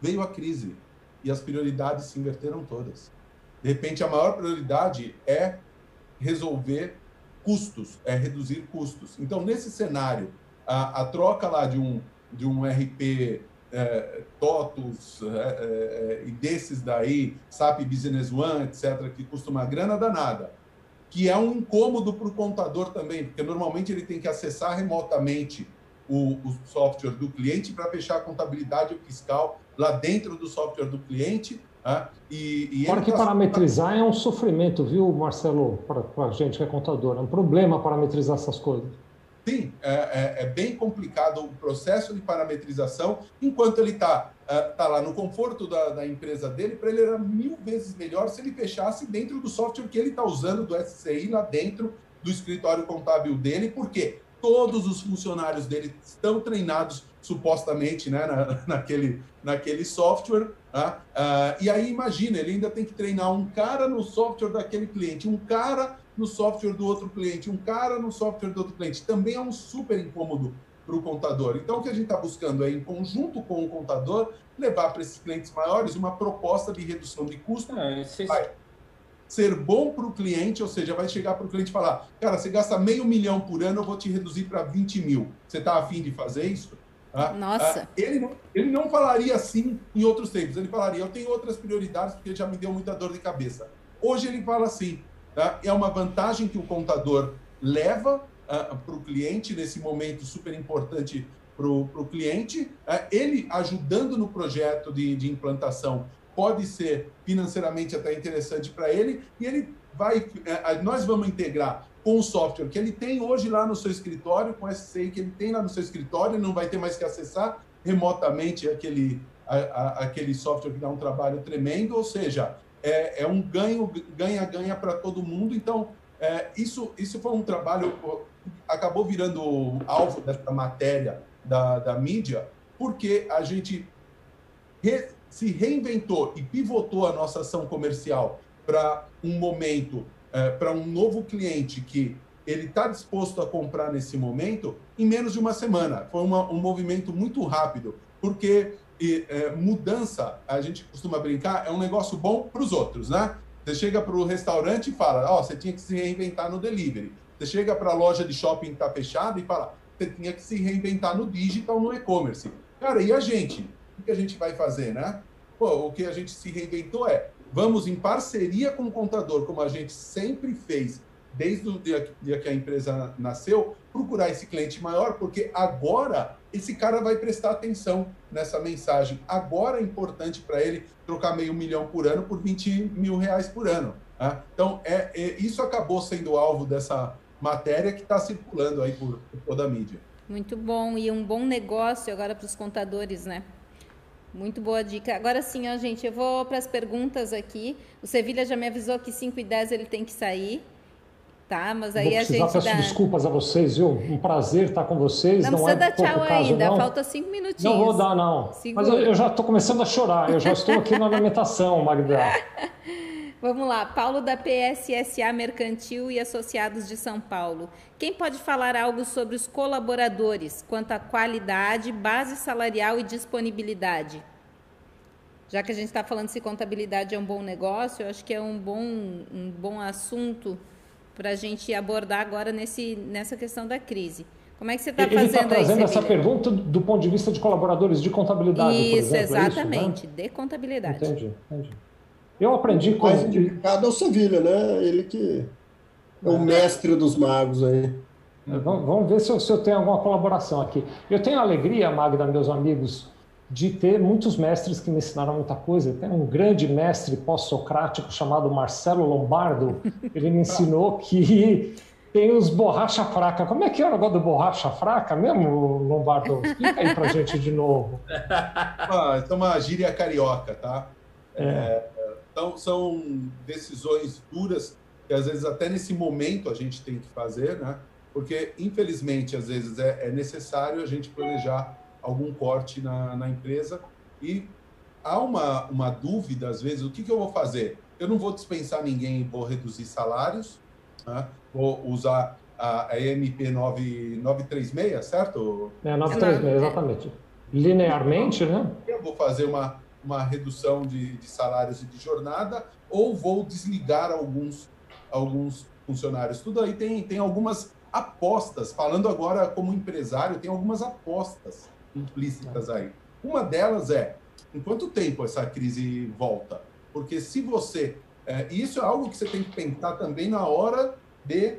veio a crise e as prioridades se inverteram todas. De repente, a maior prioridade é resolver custos, é reduzir custos. Então, nesse cenário, a, a troca lá de um, de um RP é, TOTUS é, é, e desses daí, SAP Business One, etc., que custa uma grana danada, que é um incômodo para o contador também, porque normalmente ele tem que acessar remotamente o, o software do cliente para fechar a contabilidade fiscal lá dentro do software do cliente. Né?
E, e Fora que tá... parametrizar é um sofrimento, viu, Marcelo, para a gente que é contador. É um problema parametrizar essas coisas.
Sim, é, é, é bem complicado o processo de parametrização, enquanto ele está é, tá lá no conforto da, da empresa dele, para ele era mil vezes melhor se ele fechasse dentro do software que ele está usando do SCI lá dentro do escritório contábil dele, por quê? todos os funcionários dele estão treinados supostamente né, na, <laughs> naquele, naquele software. Tá? Uh, e aí imagina, ele ainda tem que treinar um cara no software daquele cliente, um cara no software do outro cliente, um cara no software do outro cliente. Também é um super incômodo para o contador. Então, o que a gente está buscando é, em conjunto com o contador, levar para esses clientes maiores uma proposta de redução de custo. É, vai, ser bom para o cliente, ou seja, vai chegar para o cliente e falar: cara, você gasta meio milhão por ano, eu vou te reduzir para 20 mil. Você está afim de fazer isso?
Ah, Nossa.
Ah, ele, não, ele não falaria assim em outros tempos. Ele falaria: eu tenho outras prioridades porque já me deu muita dor de cabeça. Hoje ele fala assim: tá? é uma vantagem que o contador leva ah, para o cliente nesse momento super importante para o cliente. Ah, ele ajudando no projeto de, de implantação pode ser financeiramente até interessante para ele e ele vai, é, nós vamos integrar com o software que ele tem hoje lá no seu escritório, com o SCI que ele tem lá no seu escritório, não vai ter mais que acessar remotamente aquele, a, a, aquele software que dá um trabalho tremendo, ou seja, é, é um ganho, ganha-ganha para todo mundo. Então, é, isso, isso foi um trabalho, acabou virando alvo dessa matéria da, da mídia, porque a gente re, se reinventou e pivotou a nossa ação comercial para um momento, é, para um novo cliente que ele está disposto a comprar nesse momento em menos de uma semana. Foi uma, um movimento muito rápido, porque e, é, mudança, a gente costuma brincar, é um negócio bom para os outros, né? Você chega para o restaurante e fala, ó, oh, você tinha que se reinventar no delivery. Você chega para a loja de shopping que está fechada e fala, você tinha que se reinventar no digital, no e-commerce. Cara, e a gente? o que a gente vai fazer, né? Pô, o que a gente se reinventou é, vamos em parceria com o contador, como a gente sempre fez desde o dia, que a empresa nasceu, procurar esse cliente maior, porque agora esse cara vai prestar atenção nessa mensagem. Agora é importante para ele trocar meio milhão por ano por 20 mil reais por ano. Né? Então, é, é, isso acabou sendo alvo dessa matéria que está circulando aí por, por toda a mídia.
Muito bom, e um bom negócio agora para os contadores, né? Muito boa dica. Agora sim, ó, gente, eu vou para as perguntas aqui. O Sevilha já me avisou que 5 e 10 ele tem que sair. Tá, mas aí
vou
a gente.
Peço
dá...
desculpas a vocês, viu? Um prazer estar com vocês.
Não,
não
precisa
é
dar tchau ainda, não. falta cinco minutinhos.
Não vou dar, não. Segura. Mas eu, eu já estou começando a chorar, eu já estou aqui na alimentação, Magda. <laughs>
Vamos lá, Paulo da PSSA Mercantil e Associados de São Paulo. Quem pode falar algo sobre os colaboradores quanto à qualidade, base salarial e disponibilidade? Já que a gente está falando se contabilidade é um bom negócio, eu acho que é um bom, um bom assunto para a gente abordar agora nesse, nessa questão da crise. Como é que você está fazendo
tá
aí,
trazendo essa pergunta do ponto de vista de colaboradores de contabilidade,
isso,
por exemplo,
exatamente,
é isso,
né? de contabilidade.
Entendi, entendi. Eu aprendi com.
O mais indicado é o Sevilha, né? Ele que é o mestre dos magos aí.
Vamos ver se eu, se eu tenho alguma colaboração aqui. Eu tenho alegria, Magda, meus amigos, de ter muitos mestres que me ensinaram muita coisa. Tem um grande mestre pós-socrático chamado Marcelo Lombardo. Ele me ensinou que tem os borracha fraca. Como é que é o negócio do borracha fraca mesmo, Lombardo? Explica aí pra gente de novo. <laughs>
Ah, é uma gíria carioca, tá? É. É, então, são decisões duras que às vezes até nesse momento a gente tem que fazer, né? Porque, infelizmente, às vezes é, é necessário a gente planejar algum corte na, na empresa e há uma, uma dúvida, às vezes, o que, que eu vou fazer? Eu não vou dispensar ninguém, vou reduzir salários, né? vou usar a, a EMP 9, 936, certo?
É, 936, exatamente. Linearmente, né?
Eu vou fazer uma, uma redução de, de salários e de jornada, ou vou desligar alguns, alguns funcionários. Tudo aí tem, tem algumas apostas. Falando agora como empresário, tem algumas apostas implícitas aí. Uma delas é, em quanto tempo essa crise volta? Porque se você... É, isso é algo que você tem que pensar também na hora de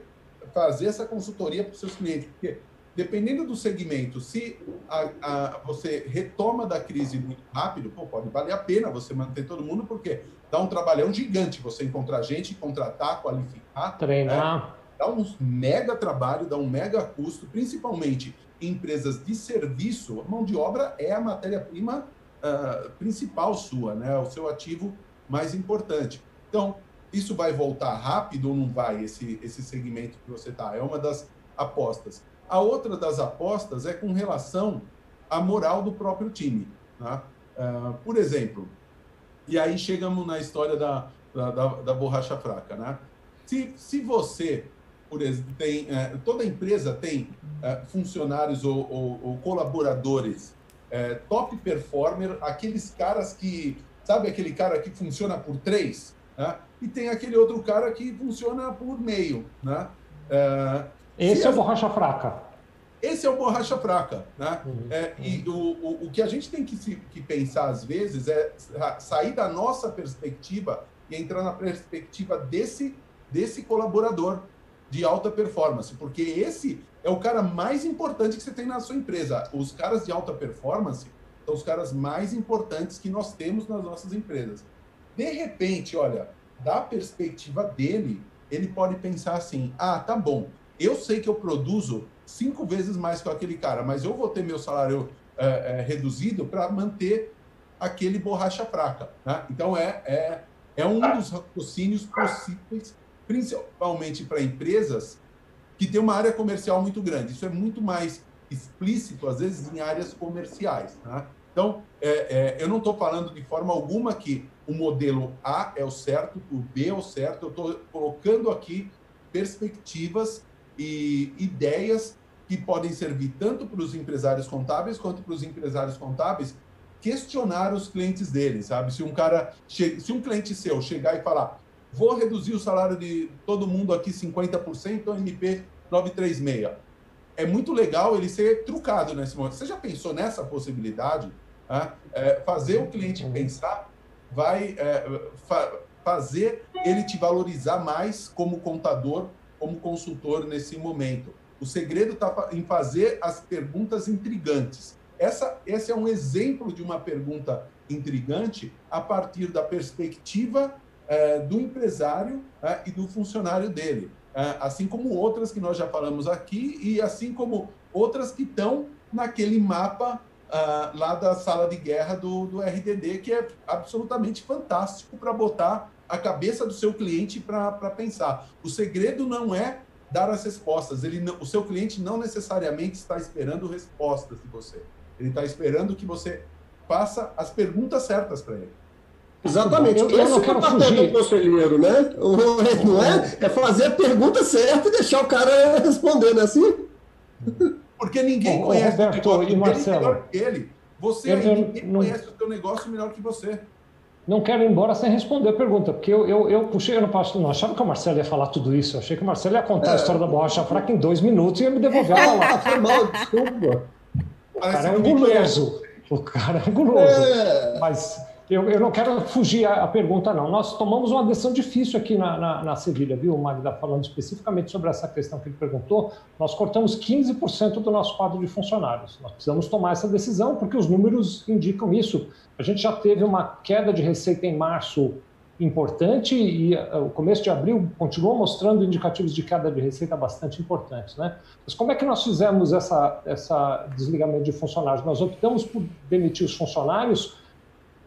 fazer essa consultoria para os seus clientes, porque dependendo do segmento, se a, a, você retoma da crise muito rápido, pô, pode valer a pena você manter todo mundo, porque dá um trabalhão gigante você encontrar gente, contratar, qualificar.
Treinar.
Né? Dá um mega trabalho, dá um mega custo, principalmente empresas de serviço, a mão de obra é a matéria-prima uh, principal sua, né? o seu ativo mais importante. Então, isso vai voltar rápido ou não vai, esse, esse segmento que você está? É uma das apostas. A outra das apostas é com relação à moral do próprio time. Né? Uh, por exemplo, e aí chegamos na história da, da, da, da borracha fraca. Né? Se, se você, por exemplo, tem, uh, toda empresa tem uh, funcionários ou, ou, ou colaboradores top performer, aqueles caras que, sabe aquele cara que funciona por três? Né? e tem aquele outro cara que funciona por meio. Né?
É, Esse é o borracha fraca.
Esse é o borracha fraca. Né? Uhum, é, uhum. E o, o, o, que a gente tem que, se, que pensar às vezes é sair da nossa perspectiva e entrar na perspectiva desse, desse colaborador de alta performance, porque esse é o cara mais importante que você tem na sua empresa. Os caras de alta performance são os caras mais importantes que nós temos nas nossas empresas. De repente, olha, da perspectiva dele, ele pode pensar assim: ah, tá bom, eu sei que eu produzo cinco vezes mais que aquele cara, mas eu vou ter meu salário é, é, reduzido para manter aquele borracha fraca. Né? Então, é, é, é um dos raciocínios possíveis, principalmente para empresas que têm uma área comercial muito grande. Isso é muito mais explícito, às vezes, em áreas comerciais. Né? Então, é, é, eu não estou falando de forma alguma que o modelo A é o certo, o B é o certo. Eu estou colocando aqui perspectivas e ideias que podem servir tanto para os empresários contábeis quanto para os empresários contábeis questionar os clientes deles, sabe? Se um cara, se um cliente seu chegar e falar, vou reduzir o salário de todo mundo aqui 50%, MP 936. É muito legal ele ser trucado nesse momento. Você já pensou nessa possibilidade? É, fazer o cliente pensar vai é, fa fazer ele te valorizar mais como contador, como consultor nesse momento. O segredo está em fazer as perguntas intrigantes. Essa, esse é um exemplo de uma pergunta intrigante a partir da perspectiva é, do empresário é, e do funcionário dele. É, assim como outras que nós já falamos aqui e assim como outras que estão naquele mapa lá da sala de guerra do, do RDD, que é absolutamente fantástico para botar a cabeça do seu cliente para pensar. O segredo não é dar as respostas. Ele não, o seu cliente não necessariamente está esperando respostas de você. Ele está esperando que você faça as perguntas certas para ele.
Exatamente. Eu, eu não quero é o fugir. do conselheiro, né? <laughs> Não é? É fazer a pergunta certa e deixar o cara responder, não é assim?
Porque ninguém conhece Roberto, o negócio e Marcelo, melhor que ele. Você eu, ninguém não, conhece o seu negócio melhor que você.
Não quero ir embora sem responder a pergunta, porque eu, eu, eu puxei, eu não, não achava que o Marcelo ia falar tudo isso. Eu achei que o Marcelo ia contar é. a história da borracha fraca em dois minutos e ia me devolver ela lá. <laughs> Foi mal, desculpa. O cara é guloso. O cara é guloso. É. Mas, eu, eu não quero fugir à, pergunta, não. Nós tomamos uma decisão difícil aqui na, na, na Sevilha, viu, Magda? Falando especificamente sobre essa questão que ele perguntou, nós cortamos 15% do nosso quadro de funcionários. Nós precisamos tomar essa decisão porque os números indicam isso. A gente já teve uma queda de receita em março importante e uh, o começo de abril continuou mostrando indicativos de queda de receita bastante importantes, né? Mas como é que nós fizemos essa, essa desligamento de funcionários? Nós optamos por demitir os funcionários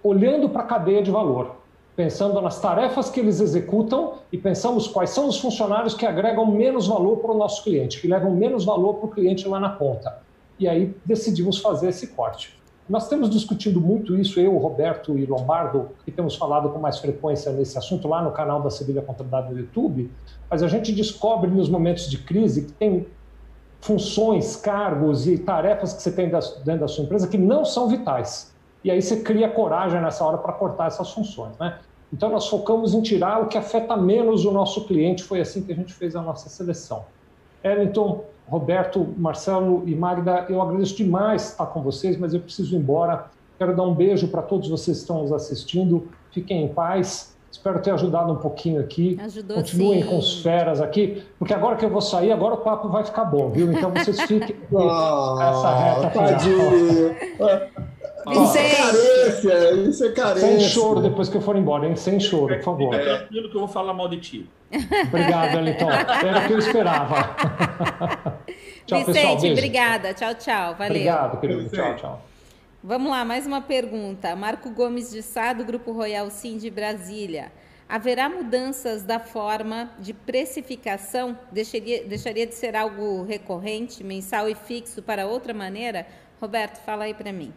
olhando para a cadeia de valor, pensando nas tarefas que eles executam e pensamos quais são os funcionários que agregam menos valor para o nosso cliente, que levam menos valor para o cliente lá na ponta. E aí decidimos fazer esse corte. Nós temos discutido muito isso, eu, Roberto e Lombardo, que temos falado com mais frequência nesse assunto lá no canal da Sevilha Contabilidade no YouTube, mas a gente descobre nos momentos de crise que tem funções, cargos e tarefas que você tem dentro da sua empresa que não são vitais. E aí você cria coragem nessa hora para cortar essas funções, né? Então nós focamos em tirar o que afeta menos o nosso cliente, foi assim que a gente fez a nossa seleção. Ellington, Roberto, Marcelo e Magda, eu agradeço demais estar com vocês, mas eu preciso ir embora. Quero dar um beijo para todos vocês que estão nos assistindo. Fiquem em paz. Espero ter ajudado um pouquinho aqui.
Ajudou
Continuem
sim.
com os feras aqui, porque agora que eu vou sair, agora o papo vai ficar bom, viu? Então vocês fiquem <laughs> essa reta
final. Isso é carência, isso é carência.
Sem choro depois que eu for embora, hein? Sem choro, por favor.
É tranquilo que eu vou falar mal de ti.
Obrigado, Eliton. Era o que eu esperava. <laughs>
tchau, Vicente, pessoal. Beijo. obrigada. Tchau, tchau. Valeu.
Obrigado, querido. Tchau, tchau.
Vamos lá, mais uma pergunta. Marco Gomes de Sá, do Grupo Royal Sim de Brasília. Haverá mudanças da forma de precificação? Deixaria, deixaria de ser algo recorrente, mensal e fixo para outra maneira? Roberto, fala aí para mim.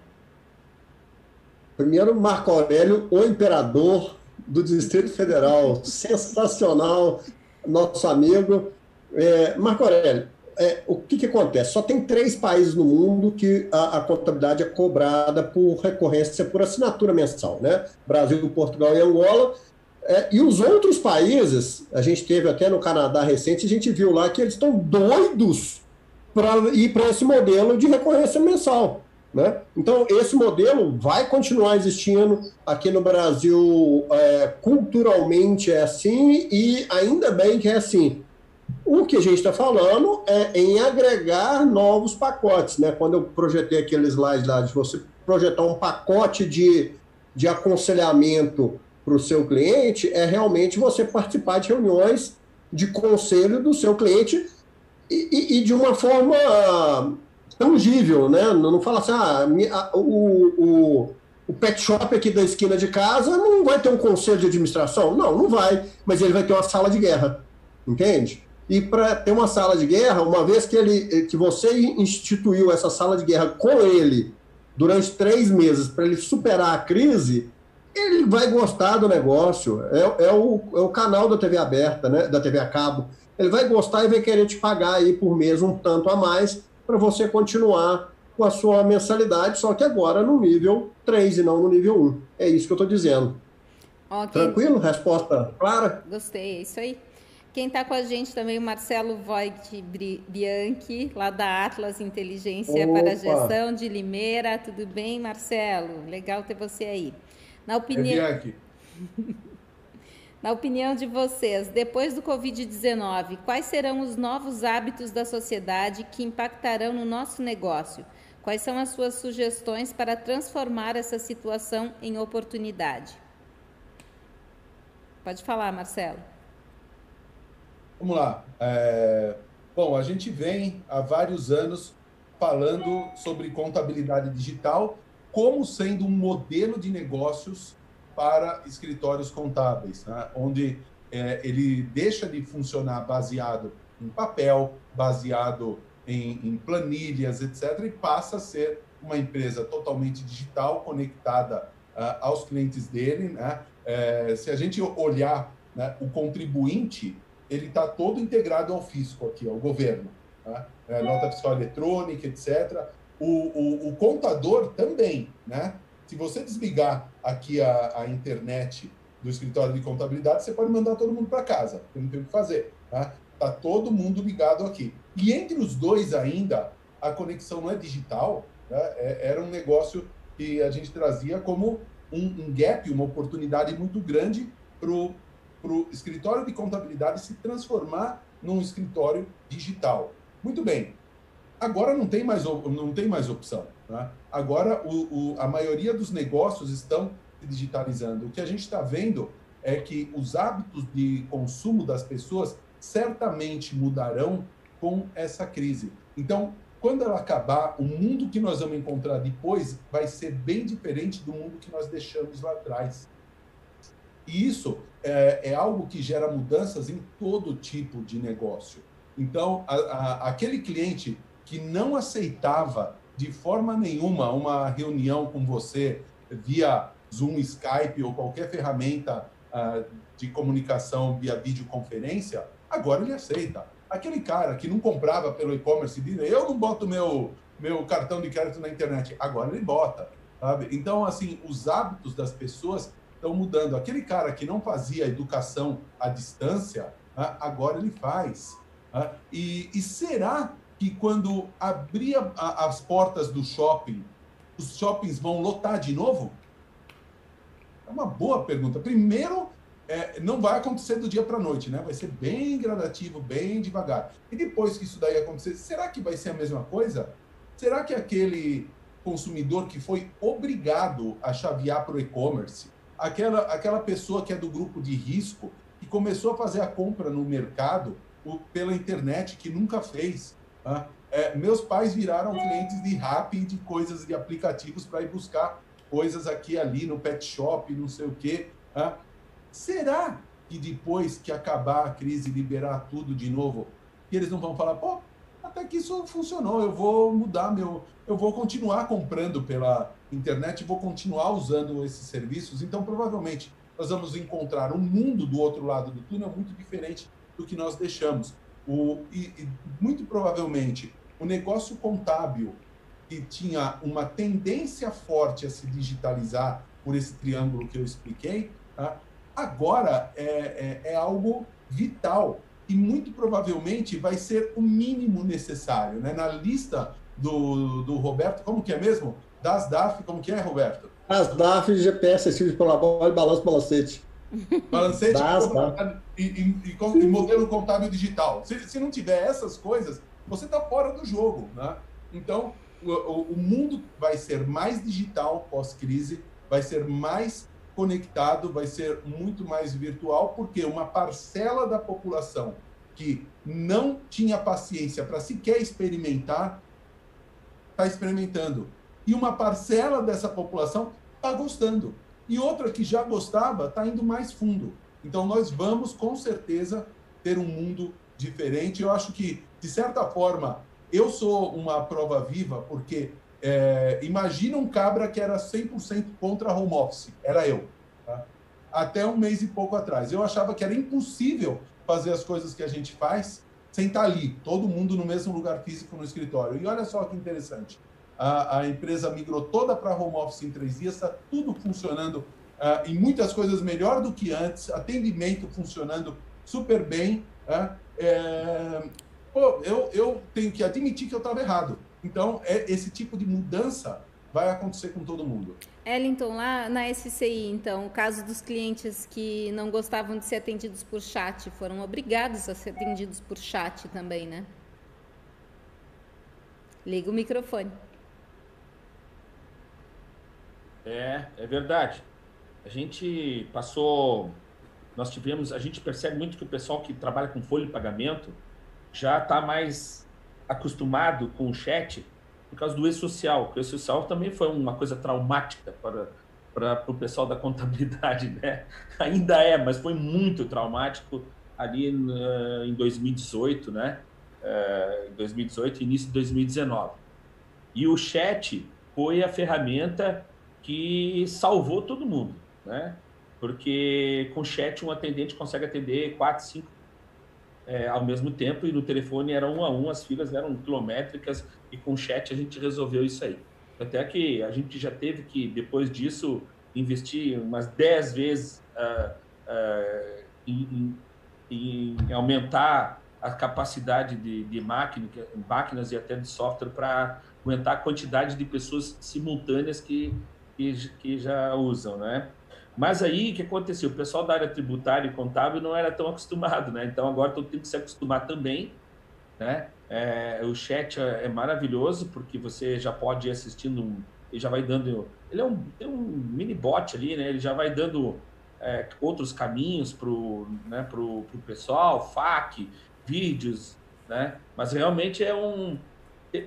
Primeiro, Marco Aurélio, o imperador do Distrito Federal, sensacional, nosso amigo. É, Marco Aurélio, é, o que, que, acontece? Só tem três países no mundo que a, a, contabilidade é cobrada por recorrência, por assinatura mensal, né? Brasil, Portugal e Angola. É, e os outros países, a gente teve até no Canadá recente, a gente viu lá que eles estão doidos para ir para esse modelo de recorrência mensal. Né? Então, esse modelo vai continuar existindo aqui no Brasil, é, culturalmente é assim, e ainda bem que é assim. O que a gente está falando é em agregar novos pacotes. Né? Quando eu projetei aquele slide lá de você projetar um pacote de, de aconselhamento para o seu cliente, é realmente você participar de reuniões de conselho do seu cliente e, e, e de uma forma tangível, né? Não fala assim, ah, o, o, o pet shop aqui da esquina de casa não vai ter um conselho de administração? Não, não vai, mas ele vai ter uma sala de guerra, entende? E para ter uma sala de guerra, uma vez que, ele, que você instituiu essa sala de guerra com ele durante três meses para ele superar a crise, ele vai gostar do negócio. É, é, o, é o canal da TV aberta, né? da TV a cabo. Ele vai gostar e vai querer te pagar aí por mês um tanto a mais para você continuar com a sua mensalidade, só que agora no nível 3 e não no nível 1. É isso que eu estou dizendo. Okay. Tranquilo? Resposta clara?
Gostei, é isso aí. Quem está com a gente também, o Marcelo Voigt Bianchi, lá da Atlas Inteligência Opa. para a Gestão de Limeira. Tudo bem, Marcelo? Legal ter você aí. Na opinião. É Bianchi. <laughs> Na opinião de vocês, depois do Covid-19, quais serão os novos hábitos da sociedade que impactarão no nosso negócio? Quais são as suas sugestões para transformar essa situação em oportunidade? Pode falar, Marcelo.
Vamos lá. É... Bom, a gente vem há vários anos falando sobre contabilidade digital como sendo um modelo de negócios para escritórios contábeis, né? onde é, ele deixa de funcionar baseado em papel, baseado em, em, planilhas, etc., e passa a ser uma empresa totalmente digital, conectada uh, aos clientes dele. Né? É, se a gente olhar né, o contribuinte, ele está todo integrado ao fisco aqui, ao governo. Né? É, nota fiscal eletrônica, etc. O, o, o contador também, né? Se você desligar aqui a, a internet do escritório de contabilidade, você pode mandar todo mundo para casa, porque não tem o que fazer. Tá? tá todo mundo ligado aqui. E entre os dois ainda, a conexão não é digital, né? é, era um negócio que a gente trazia como um, um gap, uma oportunidade muito grande para o escritório de contabilidade se transformar num escritório digital. Muito bem. Agora não tem mais, não tem mais opção. Né? Agora o, o, a maioria dos negócios estão se digitalizando. O que a gente está vendo é que os hábitos de consumo das pessoas certamente mudarão com essa crise. Então, quando ela acabar, o mundo que nós vamos encontrar depois vai ser bem diferente do mundo que nós deixamos lá atrás. E isso é, é algo que gera mudanças em todo tipo de negócio. Então, a, a, aquele cliente que não aceitava de forma nenhuma uma reunião com você via Zoom, Skype ou qualquer ferramenta uh, de comunicação via videoconferência, agora ele aceita aquele cara que não comprava pelo e-commerce, eu não boto meu, meu cartão de crédito na internet, agora ele bota. Sabe? Então, assim, os hábitos das pessoas estão mudando. Aquele cara que não fazia educação à distância, né, agora ele faz. Né? E, e, será que quando abrir as portas do shopping, os shoppings vão lotar de novo? É uma boa pergunta. Primeiro, é, não vai acontecer do dia para a noite, né? Vai ser bem gradativo, bem devagar. E depois que isso daí acontecer, será que vai ser a mesma coisa? Será que aquele consumidor que foi obrigado a chavear para o e-commerce, aquela, aquela pessoa que é do grupo de risco, que começou a fazer a compra no mercado pela internet, que nunca fez. É, meus pais viraram clientes de rap de coisas, de aplicativos para ir buscar coisas aqui ali no pet shop, não sei o quê. Né? Será que depois que acabar a crise liberar tudo de novo, eles não vão falar, pô, até que isso funcionou, eu vou mudar meu, eu vou continuar comprando pela internet, vou continuar usando esses serviços. Então, provavelmente, nós vamos encontrar um mundo do outro lado do túnel muito diferente do que nós deixamos. O, e, e muito provavelmente, o negócio contábil que tinha uma tendência forte a se digitalizar por esse triângulo que eu expliquei, tá? Agora é, é, é algo vital e muito provavelmente vai ser o mínimo necessário. Né? Na lista do, do Roberto, como que é mesmo? Das DAF, como que é, Roberto?
As DAF, GPS, assistido pela bola e balanço balancete.
Balancete das, e, e, e, e, modelo contábil digital. Se, se não tiver essas coisas, você está fora do jogo. Né? Então, o, o mundo vai ser mais digital pós-crise, vai ser mais conectado, vai ser muito mais virtual, porque uma parcela da população que não tinha paciência para sequer experimentar, está experimentando. E uma parcela dessa população está gostando. E outra que já gostava está indo mais fundo. Então, nós vamos, com certeza, ter um mundo diferente. Eu acho que, de certa forma, eu sou uma prova viva, porque é, imagina um cabra que era 100% contra home office, era eu. Tá? Até um mês e pouco atrás. Eu achava que era impossível fazer as coisas que a gente faz sem estar ali, todo mundo no mesmo lugar físico no escritório. E olha só que interessante. A, a empresa migrou toda para home office em três dias, está tudo funcionando uh, em muitas coisas melhor do que antes, atendimento funcionando super bem. Uh, é, pô, eu, eu tenho que admitir que eu estava errado. Então, é, esse tipo de mudança vai acontecer com todo mundo.
Ellington, lá na SCI, então, o caso dos clientes que não gostavam de ser atendidos por chat, foram obrigados a ser atendidos por chat também, né? Liga o microfone.
É, é verdade. A gente passou, nós tivemos, a gente percebe muito que o pessoal que trabalha com folha de pagamento já está mais acostumado com o chat por causa do e-social. O e-social também foi uma coisa traumática para, para, o pessoal da contabilidade, né? <laughs> Ainda é, mas foi muito traumático ali uh, em 2018, né? Uh, 2018 início de 2019. E o chat foi a ferramenta que salvou todo mundo, né? Porque com chat um atendente consegue atender quatro, cinco é, ao mesmo tempo e no telefone era um a um, as filas eram quilométricas e com chat a gente resolveu isso aí. Até que a gente já teve que, depois disso, investir umas 10 vezes uh, uh, em, em, em, aumentar a capacidade de, de máquina, máquinas e até de software para aguentar a quantidade de pessoas simultâneas que que, que já usam, né? Mas aí, o que aconteceu? O pessoal da área tributária e contábil não era tão acostumado, né? Então, agora todo tem que se acostumar também, né? É, o chat é, é maravilhoso, porque você já pode ir assistindo, um, ele já vai dando... Ele é um, tem um mini bot ali, né? Ele já vai dando é, outros caminhos para o né, pro, pro pessoal, FAQ, vídeos, né? Mas realmente é um...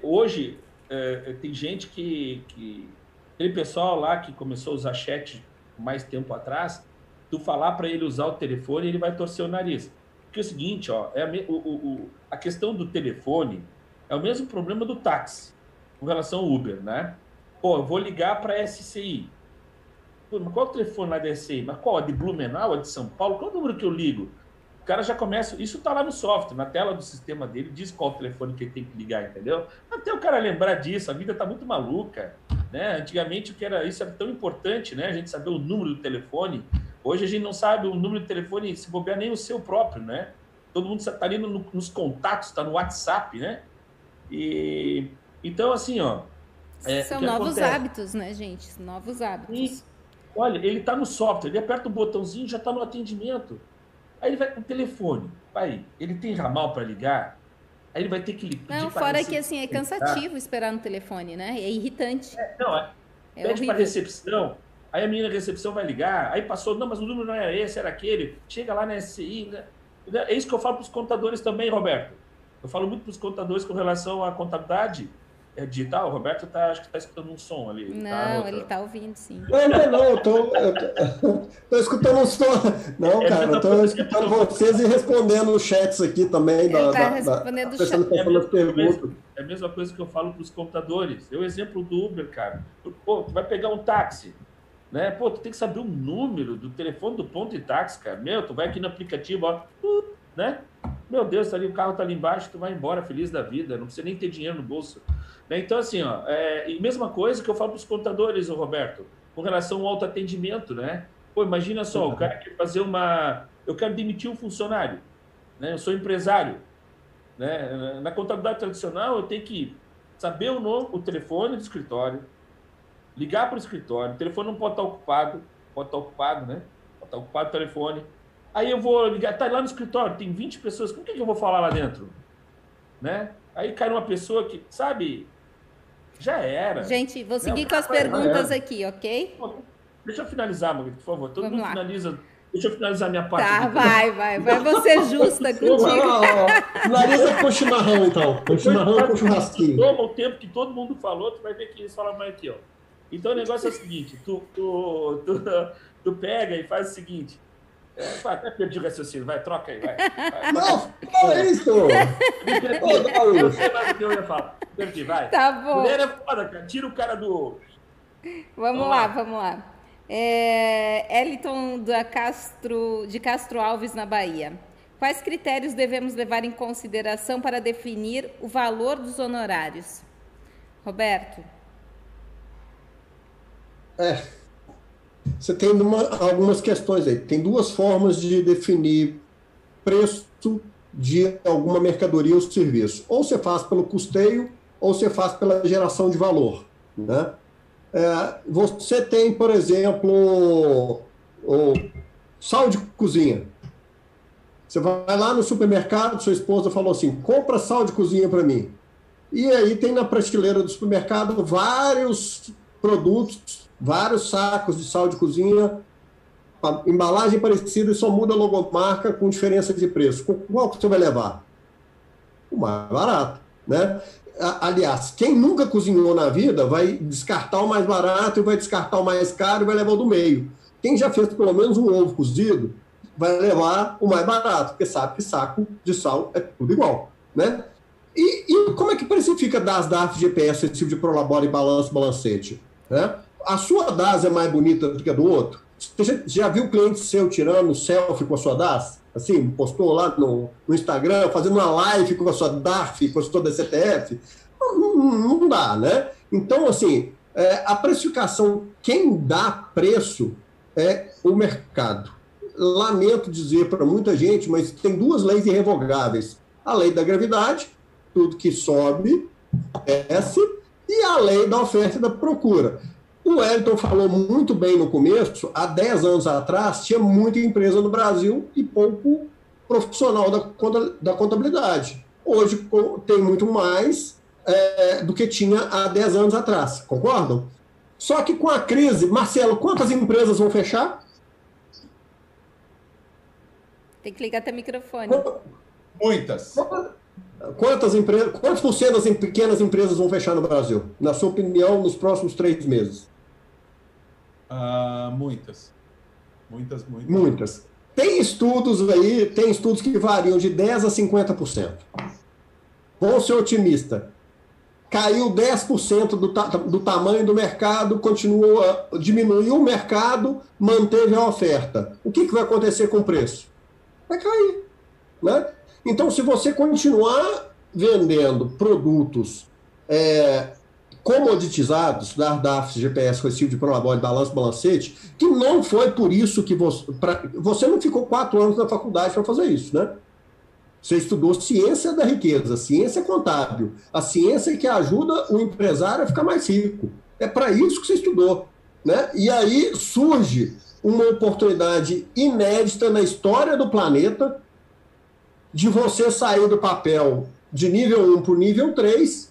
Hoje, é, tem gente que, que... Aquele pessoal lá que começou a usar chat mais tempo atrás, tu falar para ele usar o telefone, ele vai torcer o nariz. Porque é o seguinte, ó, é a, o, o, a questão do telefone é o mesmo problema do táxi com relação ao Uber, né? Pô, eu vou ligar para a SCI. Pô, mas qual o telefone lá da SCI? Mas qual? A de Blumenau, a de São Paulo? Qual o número que eu ligo? O cara já começa. Isso está lá no software, na tela do sistema dele, diz qual o telefone que ele tem que ligar, entendeu? Até o cara lembrar disso, a vida está muito maluca. Né? Antigamente o que era isso era tão importante, né? A gente saber o número do telefone. Hoje a gente não sabe o número do telefone, se bobear nem o seu próprio, né? Todo mundo está ali no, nos contatos, está no WhatsApp, né? E então assim, ó.
É, São novos acontece? hábitos, né, gente? Novos hábitos. E,
olha, ele está no software, ele aperta o botãozinho, já está no atendimento. Aí ele vai com o telefone. Pai, ele tem ramal para ligar? Aí ele vai ter que
ligar. Não, fora que assim, é cansativo esperar no telefone, né? É irritante.
É, não, é. é pede para recepção, aí a menina da recepção vai ligar, aí passou, não, mas o número não era esse, era aquele. Chega lá na SCI. Né? É isso que eu falo para os contadores também, Roberto. Eu falo muito para os contadores com relação à contabilidade é digital? O Roberto tá, acho que está escutando um som ali.
Tá não, tá ele está ouvindo, sim.
Não, não, não, eu tô, eu tô, <laughs> escutando um som. Não, é cara, eu tô escutando vocês e respondendo os chats aqui também.
Ele está respondendo o chat.
É a, mesma, é a mesma coisa que eu falo para os computadores. É o exemplo do Uber, cara. Pô, tu vai pegar um táxi. Né? Pô, tu tem que saber o número do telefone do ponto de táxi, cara. Meu, tu vai aqui no aplicativo, ó, né? Meu Deus, tá ali, o carro tá ali embaixo, tu vai embora feliz da vida, não precisa nem ter dinheiro no bolso. Né? Então, assim, ó, é, e mesma coisa que eu falo para os contadores, Roberto, com relação ao autoatendimento, né? Pô, imagina só, o cara quer fazer uma. Eu quero demitir um funcionário, né? Eu sou empresário. Né? Na contabilidade tradicional, eu tenho que saber o nome, o telefone do escritório, ligar para o escritório, o telefone não pode estar ocupado, pode estar ocupado, né? Pode estar ocupado o telefone. Aí eu vou ligar, tá lá no escritório, tem 20 pessoas, com quem que eu vou falar lá dentro? Né? Aí cai uma pessoa que, sabe, já era.
Gente, vou seguir Não, com as perguntas aqui, ok?
Deixa eu finalizar, Margarida, por favor. Todo Vamos mundo lá. finaliza. Deixa eu finalizar minha parte.
Tá, vai, vai, vai. Vou ser justa contigo. <laughs>
Finaliza com chimarrão, então. Com chimarrão com churrasquinho.
Toma o tempo que todo mundo falou, tu vai ver que eles falam mais aqui, ó. Então o negócio é o seguinte: tu, tu, tu, tu pega e faz o seguinte. É, até perdi o raciocínio, vai, troca aí, vai. vai.
Não, fala isso!
Eu sei mais o que eu ia falar. Perdi, vai.
Tá bom.
Mulher é foda, cara. Tira o cara do.
Vamos, vamos lá, lá, vamos lá. É, Eliton da Castro, de Castro Alves, na Bahia. Quais critérios devemos levar em consideração para definir o valor dos honorários? Roberto.
É, você tem uma, algumas questões aí. Tem duas formas de definir preço de alguma mercadoria ou serviço. Ou você faz pelo custeio, ou você faz pela geração de valor. Né? É, você tem, por exemplo, o sal de cozinha. Você vai lá no supermercado, sua esposa falou assim: compra sal de cozinha para mim. E aí tem na prateleira do supermercado vários produtos, vários sacos de sal de cozinha, embalagem parecida e só muda a logomarca com diferença de preço. Qual que você vai levar? O mais barato, né? aliás, quem nunca cozinhou na vida vai descartar o mais barato e vai descartar o mais caro e vai levar o do meio. Quem já fez pelo menos um ovo cozido vai levar o mais barato, porque sabe que saco de sal é tudo igual, né? E, e como é que precifica das DAF, GPS, tipo de prolabora e balanço, balancete? Né? A sua DAS é mais bonita do que a do outro? Você já viu cliente seu tirando selfie com a sua DAS? assim, postou lá no, no Instagram, fazendo uma live com a sua DAF, com a sua DCTF. Não, não, não dá, né? Então, assim, é, a precificação, quem dá preço é o mercado. Lamento dizer para muita gente, mas tem duas leis irrevogáveis: a lei da gravidade, tudo que sobe, desce, e a lei da oferta e da procura. O Wellington falou muito bem no começo, há 10 anos atrás tinha muita empresa no Brasil e pouco profissional da contabilidade. Hoje tem muito mais é, do que tinha há 10 anos atrás, concordam? Só que com a crise, Marcelo, quantas empresas vão fechar?
Tem que ligar até o microfone.
Muitas.
Quantas empresas, quantos por cento das pequenas empresas vão fechar no Brasil? Na sua opinião, nos próximos três meses?
Uh, muitas. Muitas, muitas.
Muitas. Tem estudos aí, tem estudos que variam de 10% a 50%. Vou ser otimista. Caiu 10% do, ta do tamanho do mercado, continua, diminuiu o mercado, manteve a oferta. O que, que vai acontecer com o preço? Vai cair. Né? Então, se você continuar vendendo produtos é, comoditizados, da DAF, GPS, recibo de prolabore, balanço, balancete, que não foi por isso que você... Pra, você não ficou quatro anos na faculdade para fazer isso, né? Você estudou ciência da riqueza, ciência contábil, a ciência que ajuda o empresário a ficar mais rico. É para isso que você estudou. Né? E aí surge uma oportunidade inédita na história do planeta de você sair do papel de nível 1 para o nível 3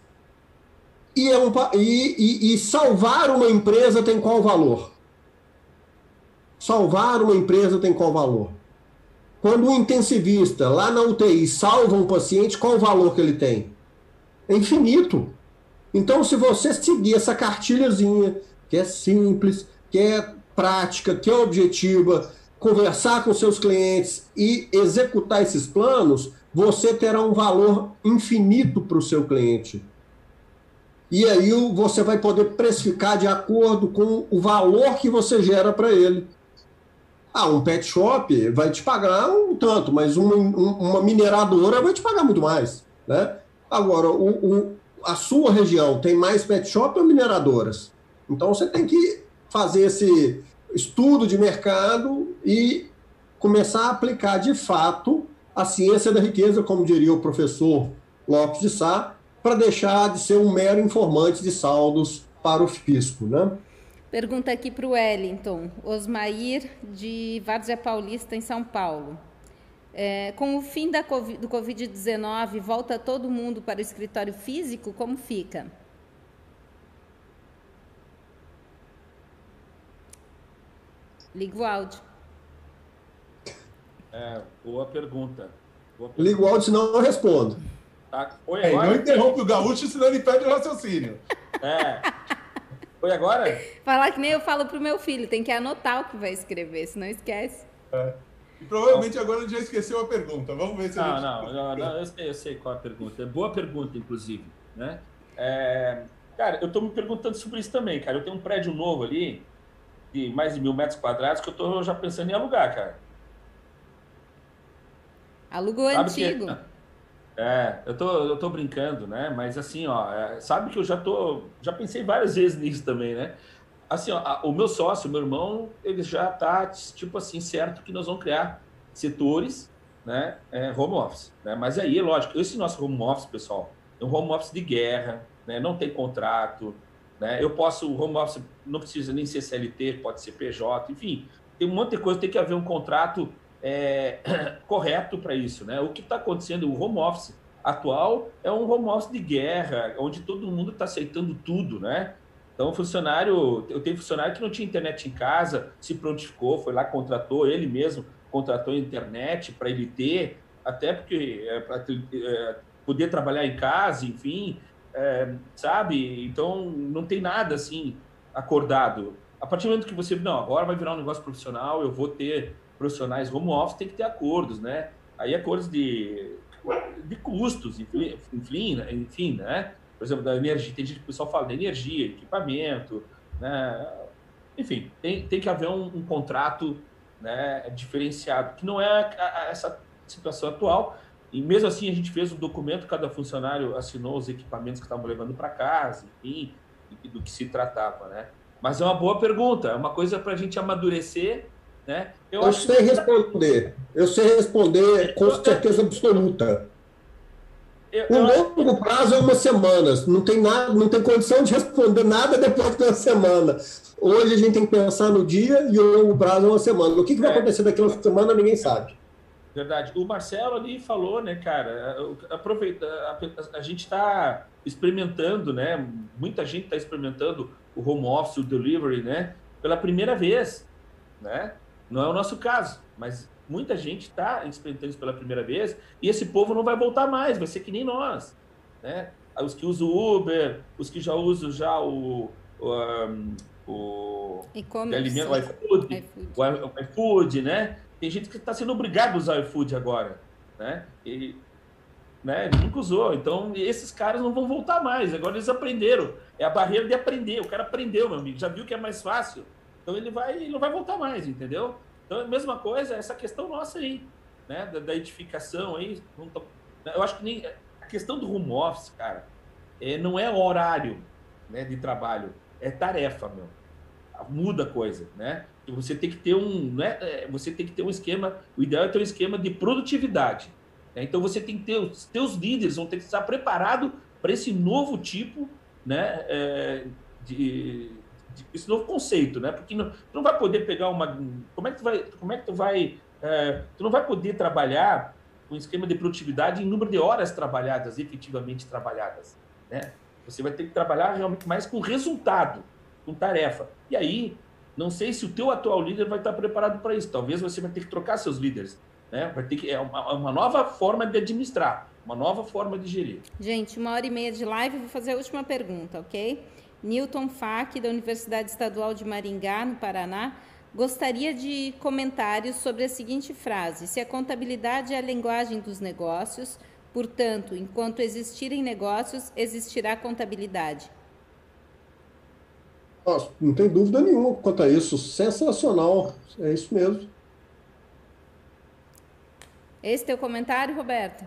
e, é e, e, e salvar uma empresa tem qual valor? Salvar uma empresa tem qual valor? Quando um intensivista lá na UTI salva um paciente, qual o valor que ele tem? É infinito. Então, se você seguir essa cartilhazinha, que é simples, que é prática, que é objetiva, conversar com seus clientes e executar esses planos, você terá um valor infinito para o seu cliente. E aí você vai poder precificar de acordo com o valor que você gera para ele. Ah, um pet shop vai te pagar um tanto, mas uma, uma mineradora vai te pagar muito mais. Né? Agora, o, o, a sua região tem mais pet shop ou mineradoras? Então você tem que fazer esse, estudo de mercado e começar a aplicar de fato a ciência da riqueza, como diria o professor Lopes de Sá, para deixar de ser um mero informante de saldos para o fisco. Né?
Pergunta aqui para o Wellington, Osmair, de Várzea Paulista, em São Paulo. É, com o fim da COVID, do Covid-19, volta todo mundo para o escritório físico? Como fica? Liga o áudio.
É, boa pergunta.
Boa pergunta. Liga o áudio, senão eu respondo.
Tá. Oi, é, não interrompe o gaúcho, senão ele perde o raciocínio.
É. Foi agora?
Falar que nem eu falo pro meu filho, tem que anotar o que vai escrever, senão esquece.
É. E provavelmente agora ele já esqueceu a pergunta. Vamos ver se
não, não, <laughs> não, não, eu sei, eu sei qual a pergunta. É boa pergunta, inclusive. Né? É, cara, eu estou me perguntando sobre isso também, cara. Eu tenho um prédio novo ali, de mais de mil metros quadrados que eu tô já pensando em alugar, cara.
Alugou antigo. Que, <laughs>
é, eu tô, eu tô brincando, né? Mas assim, ó, é, sabe que eu já tô, já pensei várias vezes <laughs> nisso também, né? Assim, ó, a, o meu sócio, meu irmão, ele já tá, tipo assim, certo que nós vamos criar setores, né? É, home office, né? Mas aí, lógico, esse nosso home office, pessoal, é um home office de guerra, né? Não tem contrato, né? Eu posso, o home office não precisa nem ser CLT, pode ser PJ, enfim, tem um monte de coisa, tem que haver um contrato é, <clears throat> correto para isso. Né? O que está acontecendo, o home office atual é um home office de guerra, onde todo mundo está aceitando tudo, né? Então, funcionário, eu tenho funcionário que não tinha internet em casa, se prontificou, foi lá, contratou, ele mesmo contratou a internet para ele ter, até porque é, para é, poder trabalhar em casa, enfim, é, sabe? Então, não tem nada assim acordado. A partir do momento que você, não, agora vai virar um negócio profissional, eu vou ter profissionais home office, tem que ter acordos, né? Aí acordos de, de custos, enfim, enfim, né? Por exemplo, da energia, tem gente que o pessoal fala de energia, equipamento, né? Enfim, tem, tem que haver um, um contrato né, diferenciado, que não é a, a, essa situação atual, e mesmo assim, a gente fez um documento, cada funcionário assinou os equipamentos que estavam levando para casa, enfim, do que se tratava, né? Mas é uma boa pergunta, é uma coisa para a gente amadurecer, né?
Eu, eu sei que... responder, eu sei responder com certeza absoluta. Eu, o longo prazo é umas semanas, não tem nada, não tem condição de responder nada depois de uma semana. Hoje a gente tem que pensar no dia e o longo prazo é uma semana. O que, que vai é. acontecer daqui a uma semana, ninguém sabe.
Verdade. O Marcelo ali falou, né, cara? Aproveita, a, a, a gente está experimentando, né? Muita gente está experimentando o home office, o delivery, né? Pela primeira vez, né? Não é o nosso caso, mas muita gente está experimentando isso pela primeira vez e esse povo não vai voltar mais, vai ser que nem nós, né? Os que usam o Uber, os que já usam já o, o, o alimento, o iFood, iFood. o iFood, né? Tem gente que está sendo obrigado a usar o iFood agora, né? E, né? Nunca usou. Então, esses caras não vão voltar mais. Agora eles aprenderam. É a barreira de aprender. O cara aprendeu, meu amigo. Já viu que é mais fácil. Então ele vai, ele não vai voltar mais, entendeu? Então, a mesma coisa, essa questão nossa aí, né? Da, da edificação aí. Eu acho que nem. A questão do home office, cara, é, não é horário né, de trabalho, é tarefa, meu. Muda a coisa, né? Você tem que ter um, né? É, você tem que ter um esquema. O ideal é ter um esquema de produtividade. Né? Então você tem que ter os teus líderes vão ter que estar preparados para esse novo tipo, né? É, de, esse novo conceito, né? Porque não, tu não vai poder pegar uma. Como é que tu vai. Como é que tu vai. É, tu não vai poder trabalhar um esquema de produtividade em número de horas trabalhadas, efetivamente trabalhadas, né? Você vai ter que trabalhar realmente mais com resultado, com tarefa. E aí, não sei se o teu atual líder vai estar preparado para isso. Talvez você vai ter que trocar seus líderes. Né? Vai ter que, é uma, uma nova forma de administrar, uma nova forma de gerir.
Gente, uma hora e meia de live, vou fazer a última pergunta, ok? Newton Fac, da Universidade Estadual de Maringá, no Paraná, gostaria de comentários sobre a seguinte frase: se a contabilidade é a linguagem dos negócios, portanto, enquanto existirem negócios, existirá contabilidade.
Nossa, não tem dúvida nenhuma quanto a isso. Sensacional. É isso mesmo.
Esse teu comentário, Roberto?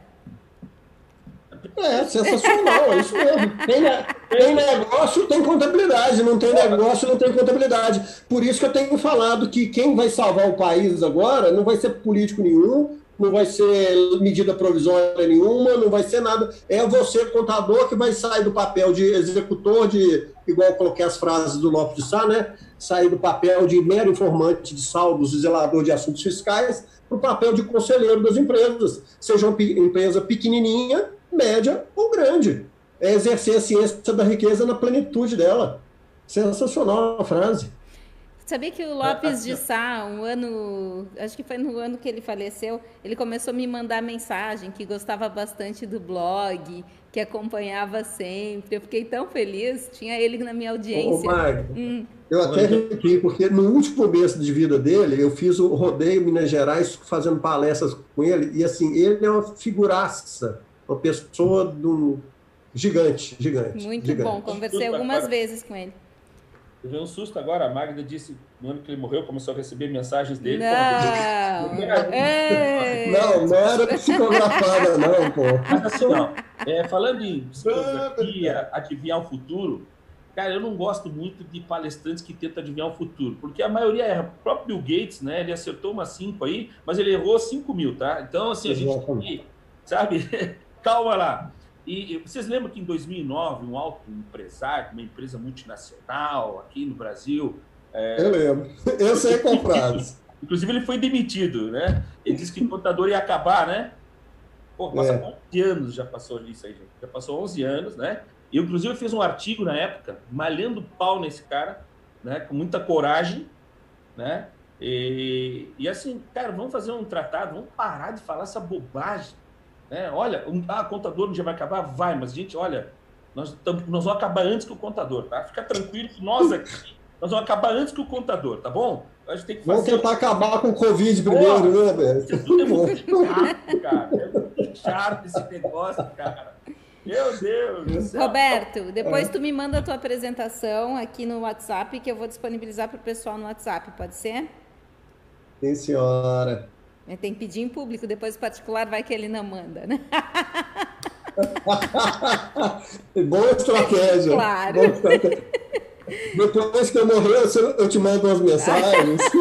É, sensacional, é isso mesmo. Tem, tem, negócio, tem contabilidade. Não tem negócio, não tem contabilidade. Por isso que eu tenho falado que quem vai salvar o país agora não vai ser político nenhum, não vai ser medida provisória nenhuma, não vai ser nada. É você, contador, que vai sair do papel de executor, de, igual eu coloquei as frases do Lopes de Sá, né? Sair do papel de mero informante de saldos e zelador de assuntos fiscais para o papel de conselheiro das empresas, seja uma empresa pequenininha média ou grande. É exercer a ciência da riqueza na plenitude dela. Sensacional a frase.
Sabia que o Lopes de Sá, um ano, acho que foi no ano que ele faleceu, ele começou a me mandar mensagem que gostava bastante do blog, que acompanhava sempre. Eu fiquei tão feliz, tinha ele na minha audiência. Ô,
Magno, hum. eu até arrepiei, porque no último mês de vida dele, eu fiz o rodeio Minas Gerais fazendo palestras com ele, e assim, ele é uma figuraça uma pessoa do gigante, gigante.
Muito
gigante.
bom, conversei algumas vezes com ele.
Eu vi um susto agora, a Magda disse, no ano que ele morreu, começou a receber mensagens dele.
Não,
não, não era psicografada, não, pô.
Mas assim, ó, é, falando em psicografia, adivinhar o futuro, cara, eu não gosto muito de palestrantes que tentam adivinhar o futuro, porque a maioria é O próprio Bill Gates, né, ele acertou umas 5 aí, mas ele errou 5 mil, tá? Então, assim, a gente tem que, sabe <laughs> calma lá. E, e vocês lembram que em 2009, um alto empresário, uma empresa multinacional aqui no Brasil.
É, eu lembro. Eu sei <laughs> frase.
Inclusive, ele foi demitido, né? Ele disse que o contador ia acabar, né? Pô, passa é. 11 anos já passou isso aí, gente. Já passou 11 anos, né? E, inclusive, eu fiz um artigo na época, malhando pau nesse cara, né? Com muita coragem, né? E, e assim, cara, vamos fazer um tratado, vamos parar de falar essa bobagem né? Olha, um, ah, contador um dia vai acabar? Vai, mas, gente, olha, nós, nós vamos acabar antes que o contador, tá? Fica tranquilo que nós aqui, nós vamos acabar antes que o contador, tá bom?
A gente tem que fazer... Vamos tentar acabar com o Covid primeiro, né, velho? Isso tudo é
muito <laughs> chato, cara. É muito chato esse negócio, cara. Meu Deus!
Roberto, depois tu me manda a tua apresentação aqui no WhatsApp que eu vou disponibilizar para o pessoal no WhatsApp, pode ser?
Sim, senhora.
Tem que pedir em público, depois particular vai que ele não manda, né? <laughs>
Boa estratégia.
Claro.
Boa estratégia. Depois que eu morrer, eu te mando umas mensagens. <laughs>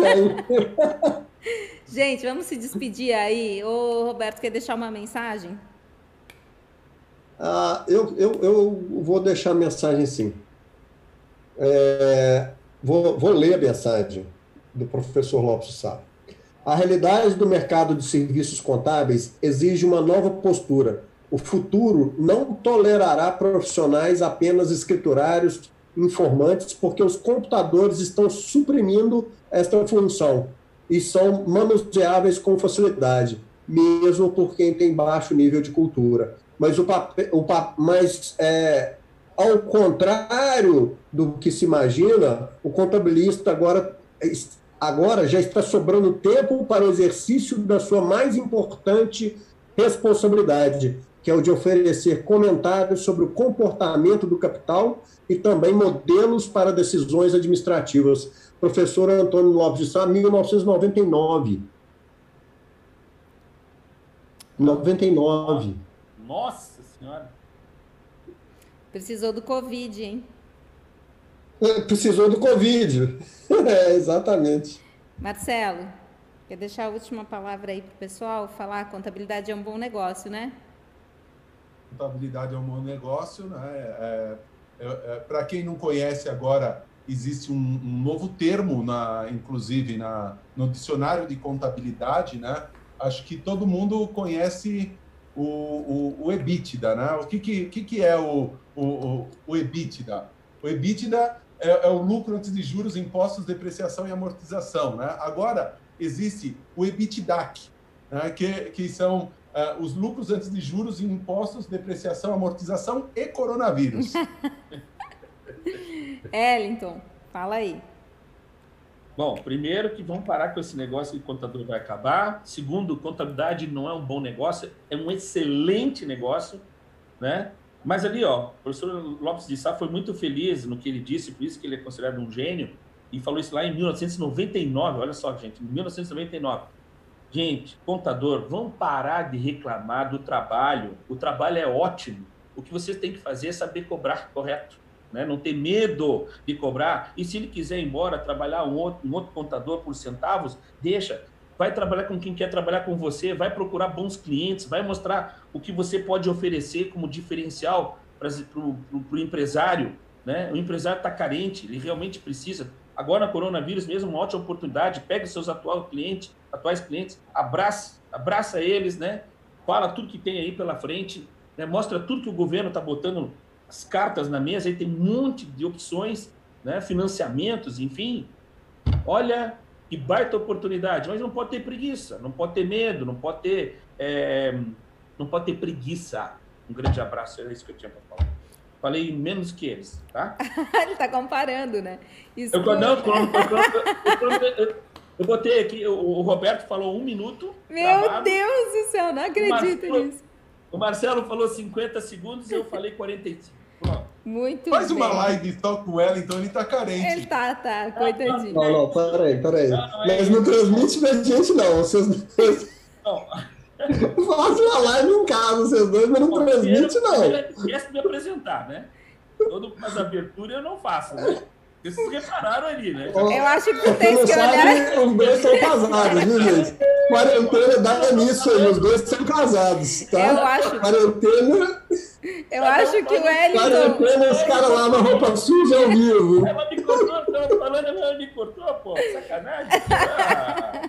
Gente, vamos se despedir aí. Ô, Roberto, quer deixar uma mensagem?
Ah, eu, eu, eu vou deixar a mensagem sim. É, Vou, vou ler a mensagem do professor Lopes Sá. A realidade do mercado de serviços contábeis exige uma nova postura. O futuro não tolerará profissionais apenas escriturários, informantes, porque os computadores estão suprimindo esta função e são manuseáveis com facilidade, mesmo por quem tem baixo nível de cultura. Mas, o papel, o, mas é, ao contrário do que se imagina, o contabilista agora, agora já está sobrando tempo para o exercício da sua mais importante responsabilidade, que é o de oferecer comentários sobre o comportamento do capital e também modelos para decisões administrativas. Professor Antônio Lopes de Sá, 1999. 99.
Nossa Senhora!
Precisou do Covid, hein?
É, precisou do Covid. <laughs> é, exatamente.
Marcelo, quer deixar a última palavra aí para o pessoal? Falar contabilidade é um bom negócio, né?
Contabilidade é um bom negócio, né? É, é, é para quem não conhece agora, existe um, um, novo termo, na, inclusive na, no dicionário de contabilidade, né? Acho que todo mundo conhece o, o, o EBITDA, né? O que, que, que, que é o, o, o, EBITDA? O EBITDA é, é, o lucro antes de juros, impostos, depreciação e amortização, né? Agora, existe o EBITDAC, né? que, que são uh, os lucros antes de juros, impostos, depreciação, amortização e coronavírus. <laughs>
Ellington, fala aí.
Bom, primeiro que vamos parar com esse negócio que o contador vai acabar. Segundo, contabilidade não é um bom negócio, é um excelente negócio, né? Mas ali, ó, o professor Lopes de Sá foi muito feliz no que ele disse, por isso que ele é considerado um gênio, e falou isso lá em 1999, olha só, gente, em 1999. Gente, contador, vamos parar de reclamar do trabalho. O trabalho é ótimo. O que vocês têm que fazer é saber cobrar correto né? não ter medo de cobrar. E se ele quiser ir embora, trabalhar um outro, um outro contador por centavos, deixa. Vai trabalhar com quem quer trabalhar com você, vai procurar bons clientes, vai mostrar o que você pode oferecer como diferencial para o empresário. Né? O empresário está carente, ele realmente precisa. Agora, na coronavírus mesmo, uma ótima oportunidade. Pega seus atuais clientes, atuais clientes, abraça, abraça eles, né? fala tudo que tem aí pela frente, né? mostra tudo que o governo está botando as cartas na mesa, aí tem um monte de opções, né? financiamentos, enfim. Olha que baita oportunidade, mas não pode ter preguiça, não pode ter medo, não pode ter, é, não pode ter preguiça. Um grande abraço, era isso que eu tinha para falar. Falei menos que eles, tá? <laughs>
Ele está comparando, né?
Isso eu, não, eu, eu, eu, botei aqui, o, o, Roberto falou um minuto.
Meu gravado. Deus do céu, não acredito nisso.
O Marcelo falou 50 segundos e eu falei 45.
Muito
Faz bem. uma live só com ela, então ele tá carente.
Ele tá, tá, coitadinho.
Não, não, peraí, peraí. Não, não é Mas não transmite pra gente, não. Vocês não. <laughs> Faz uma live em casa, vocês dois, mas não Bom, transmite, não.
Esquece de me apresentar, né? Todo as aberturas eu não faço, né? Vocês repararam ali, né?
Eu acho que tu tens que olhar. <laughs>
Os dois são casados, viu, gente? Quarentena dá nisso aí, os dois são casados, tá?
Eu acho.
Quarentena.
Eu acho que o Wellington.
Quarentena, os caras lá na roupa suja ao vivo.
Ela me cortou, tava falando, ela me cortou, pô. Sacanagem. Ah.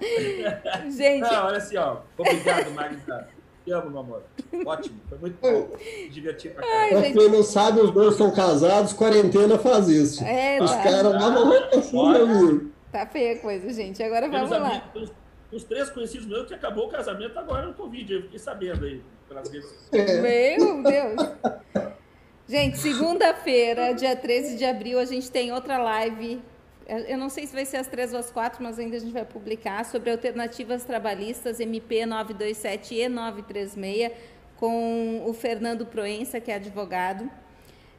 <laughs>
Gente.
Não, olha assim, ó. Obrigado, Magda. Te amo, meu amor. Ótimo, foi muito bom. <laughs> Divertir pra caramba.
Pra quem não sabe, os dois são casados, quarentena faz isso.
É,
os tá. caras lá vão assim,
Tá feia a coisa, gente. Agora vamos lá.
Amigos, os três conhecidos meus que acabou o casamento agora no Covid. Eu fiquei sabendo aí pelas redes sociais.
Meu Deus. Gente, segunda-feira, dia 13 de abril, a gente tem outra live eu não sei se vai ser às três ou às quatro, mas ainda a gente vai publicar sobre alternativas trabalhistas MP 927 e 936 com o Fernando Proença, que é advogado.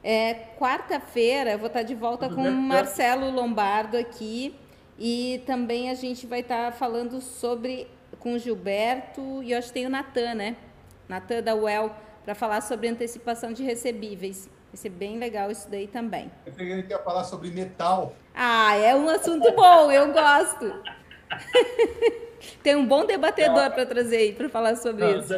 É, Quarta-feira eu vou estar de volta com o Marcelo Lombardo aqui e também a gente vai estar falando sobre com o Gilberto e eu acho que tem o Natan, né? Natan da UEL, para falar sobre antecipação de recebíveis. Vai ser bem legal isso daí também.
Eu peguei que ia falar sobre metal.
Ah, é um assunto bom, eu gosto. <laughs> Tem um bom debatedor para trazer aí para falar sobre não, isso.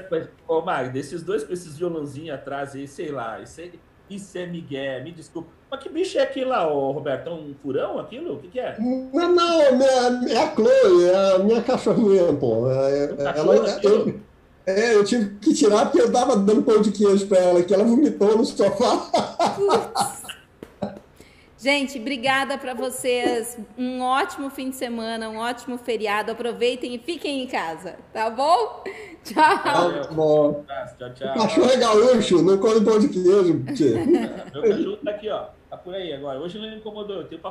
Ô, Magda, esses dois com esses violãozinhos atrás aí, sei lá, isso aí, Isso é Miguel, me desculpa. Mas que bicho é aquilo lá, ô, Roberto? É um furão aquilo? O que, que é?
Não, não, é a Chloe, é a minha cachorrinha, pô. É,
Um
ela,
cachorro
eu, é, eu tive que tirar porque eu tava dando pão de queijo pra ela, que ela vomitou no sofá.
Gente, obrigada para vocês. Um ótimo fim de semana, um ótimo feriado. Aproveitem e fiquem em casa, tá bom? Tchau.
Valeu.
Bom,
Tchau,
o
tchau.
cachorro é gaúcho, não come pão de queijo, tia.
Meu cachorro tá aqui, ó. Tá por aí agora. Hoje não me incomodou. Eu tenho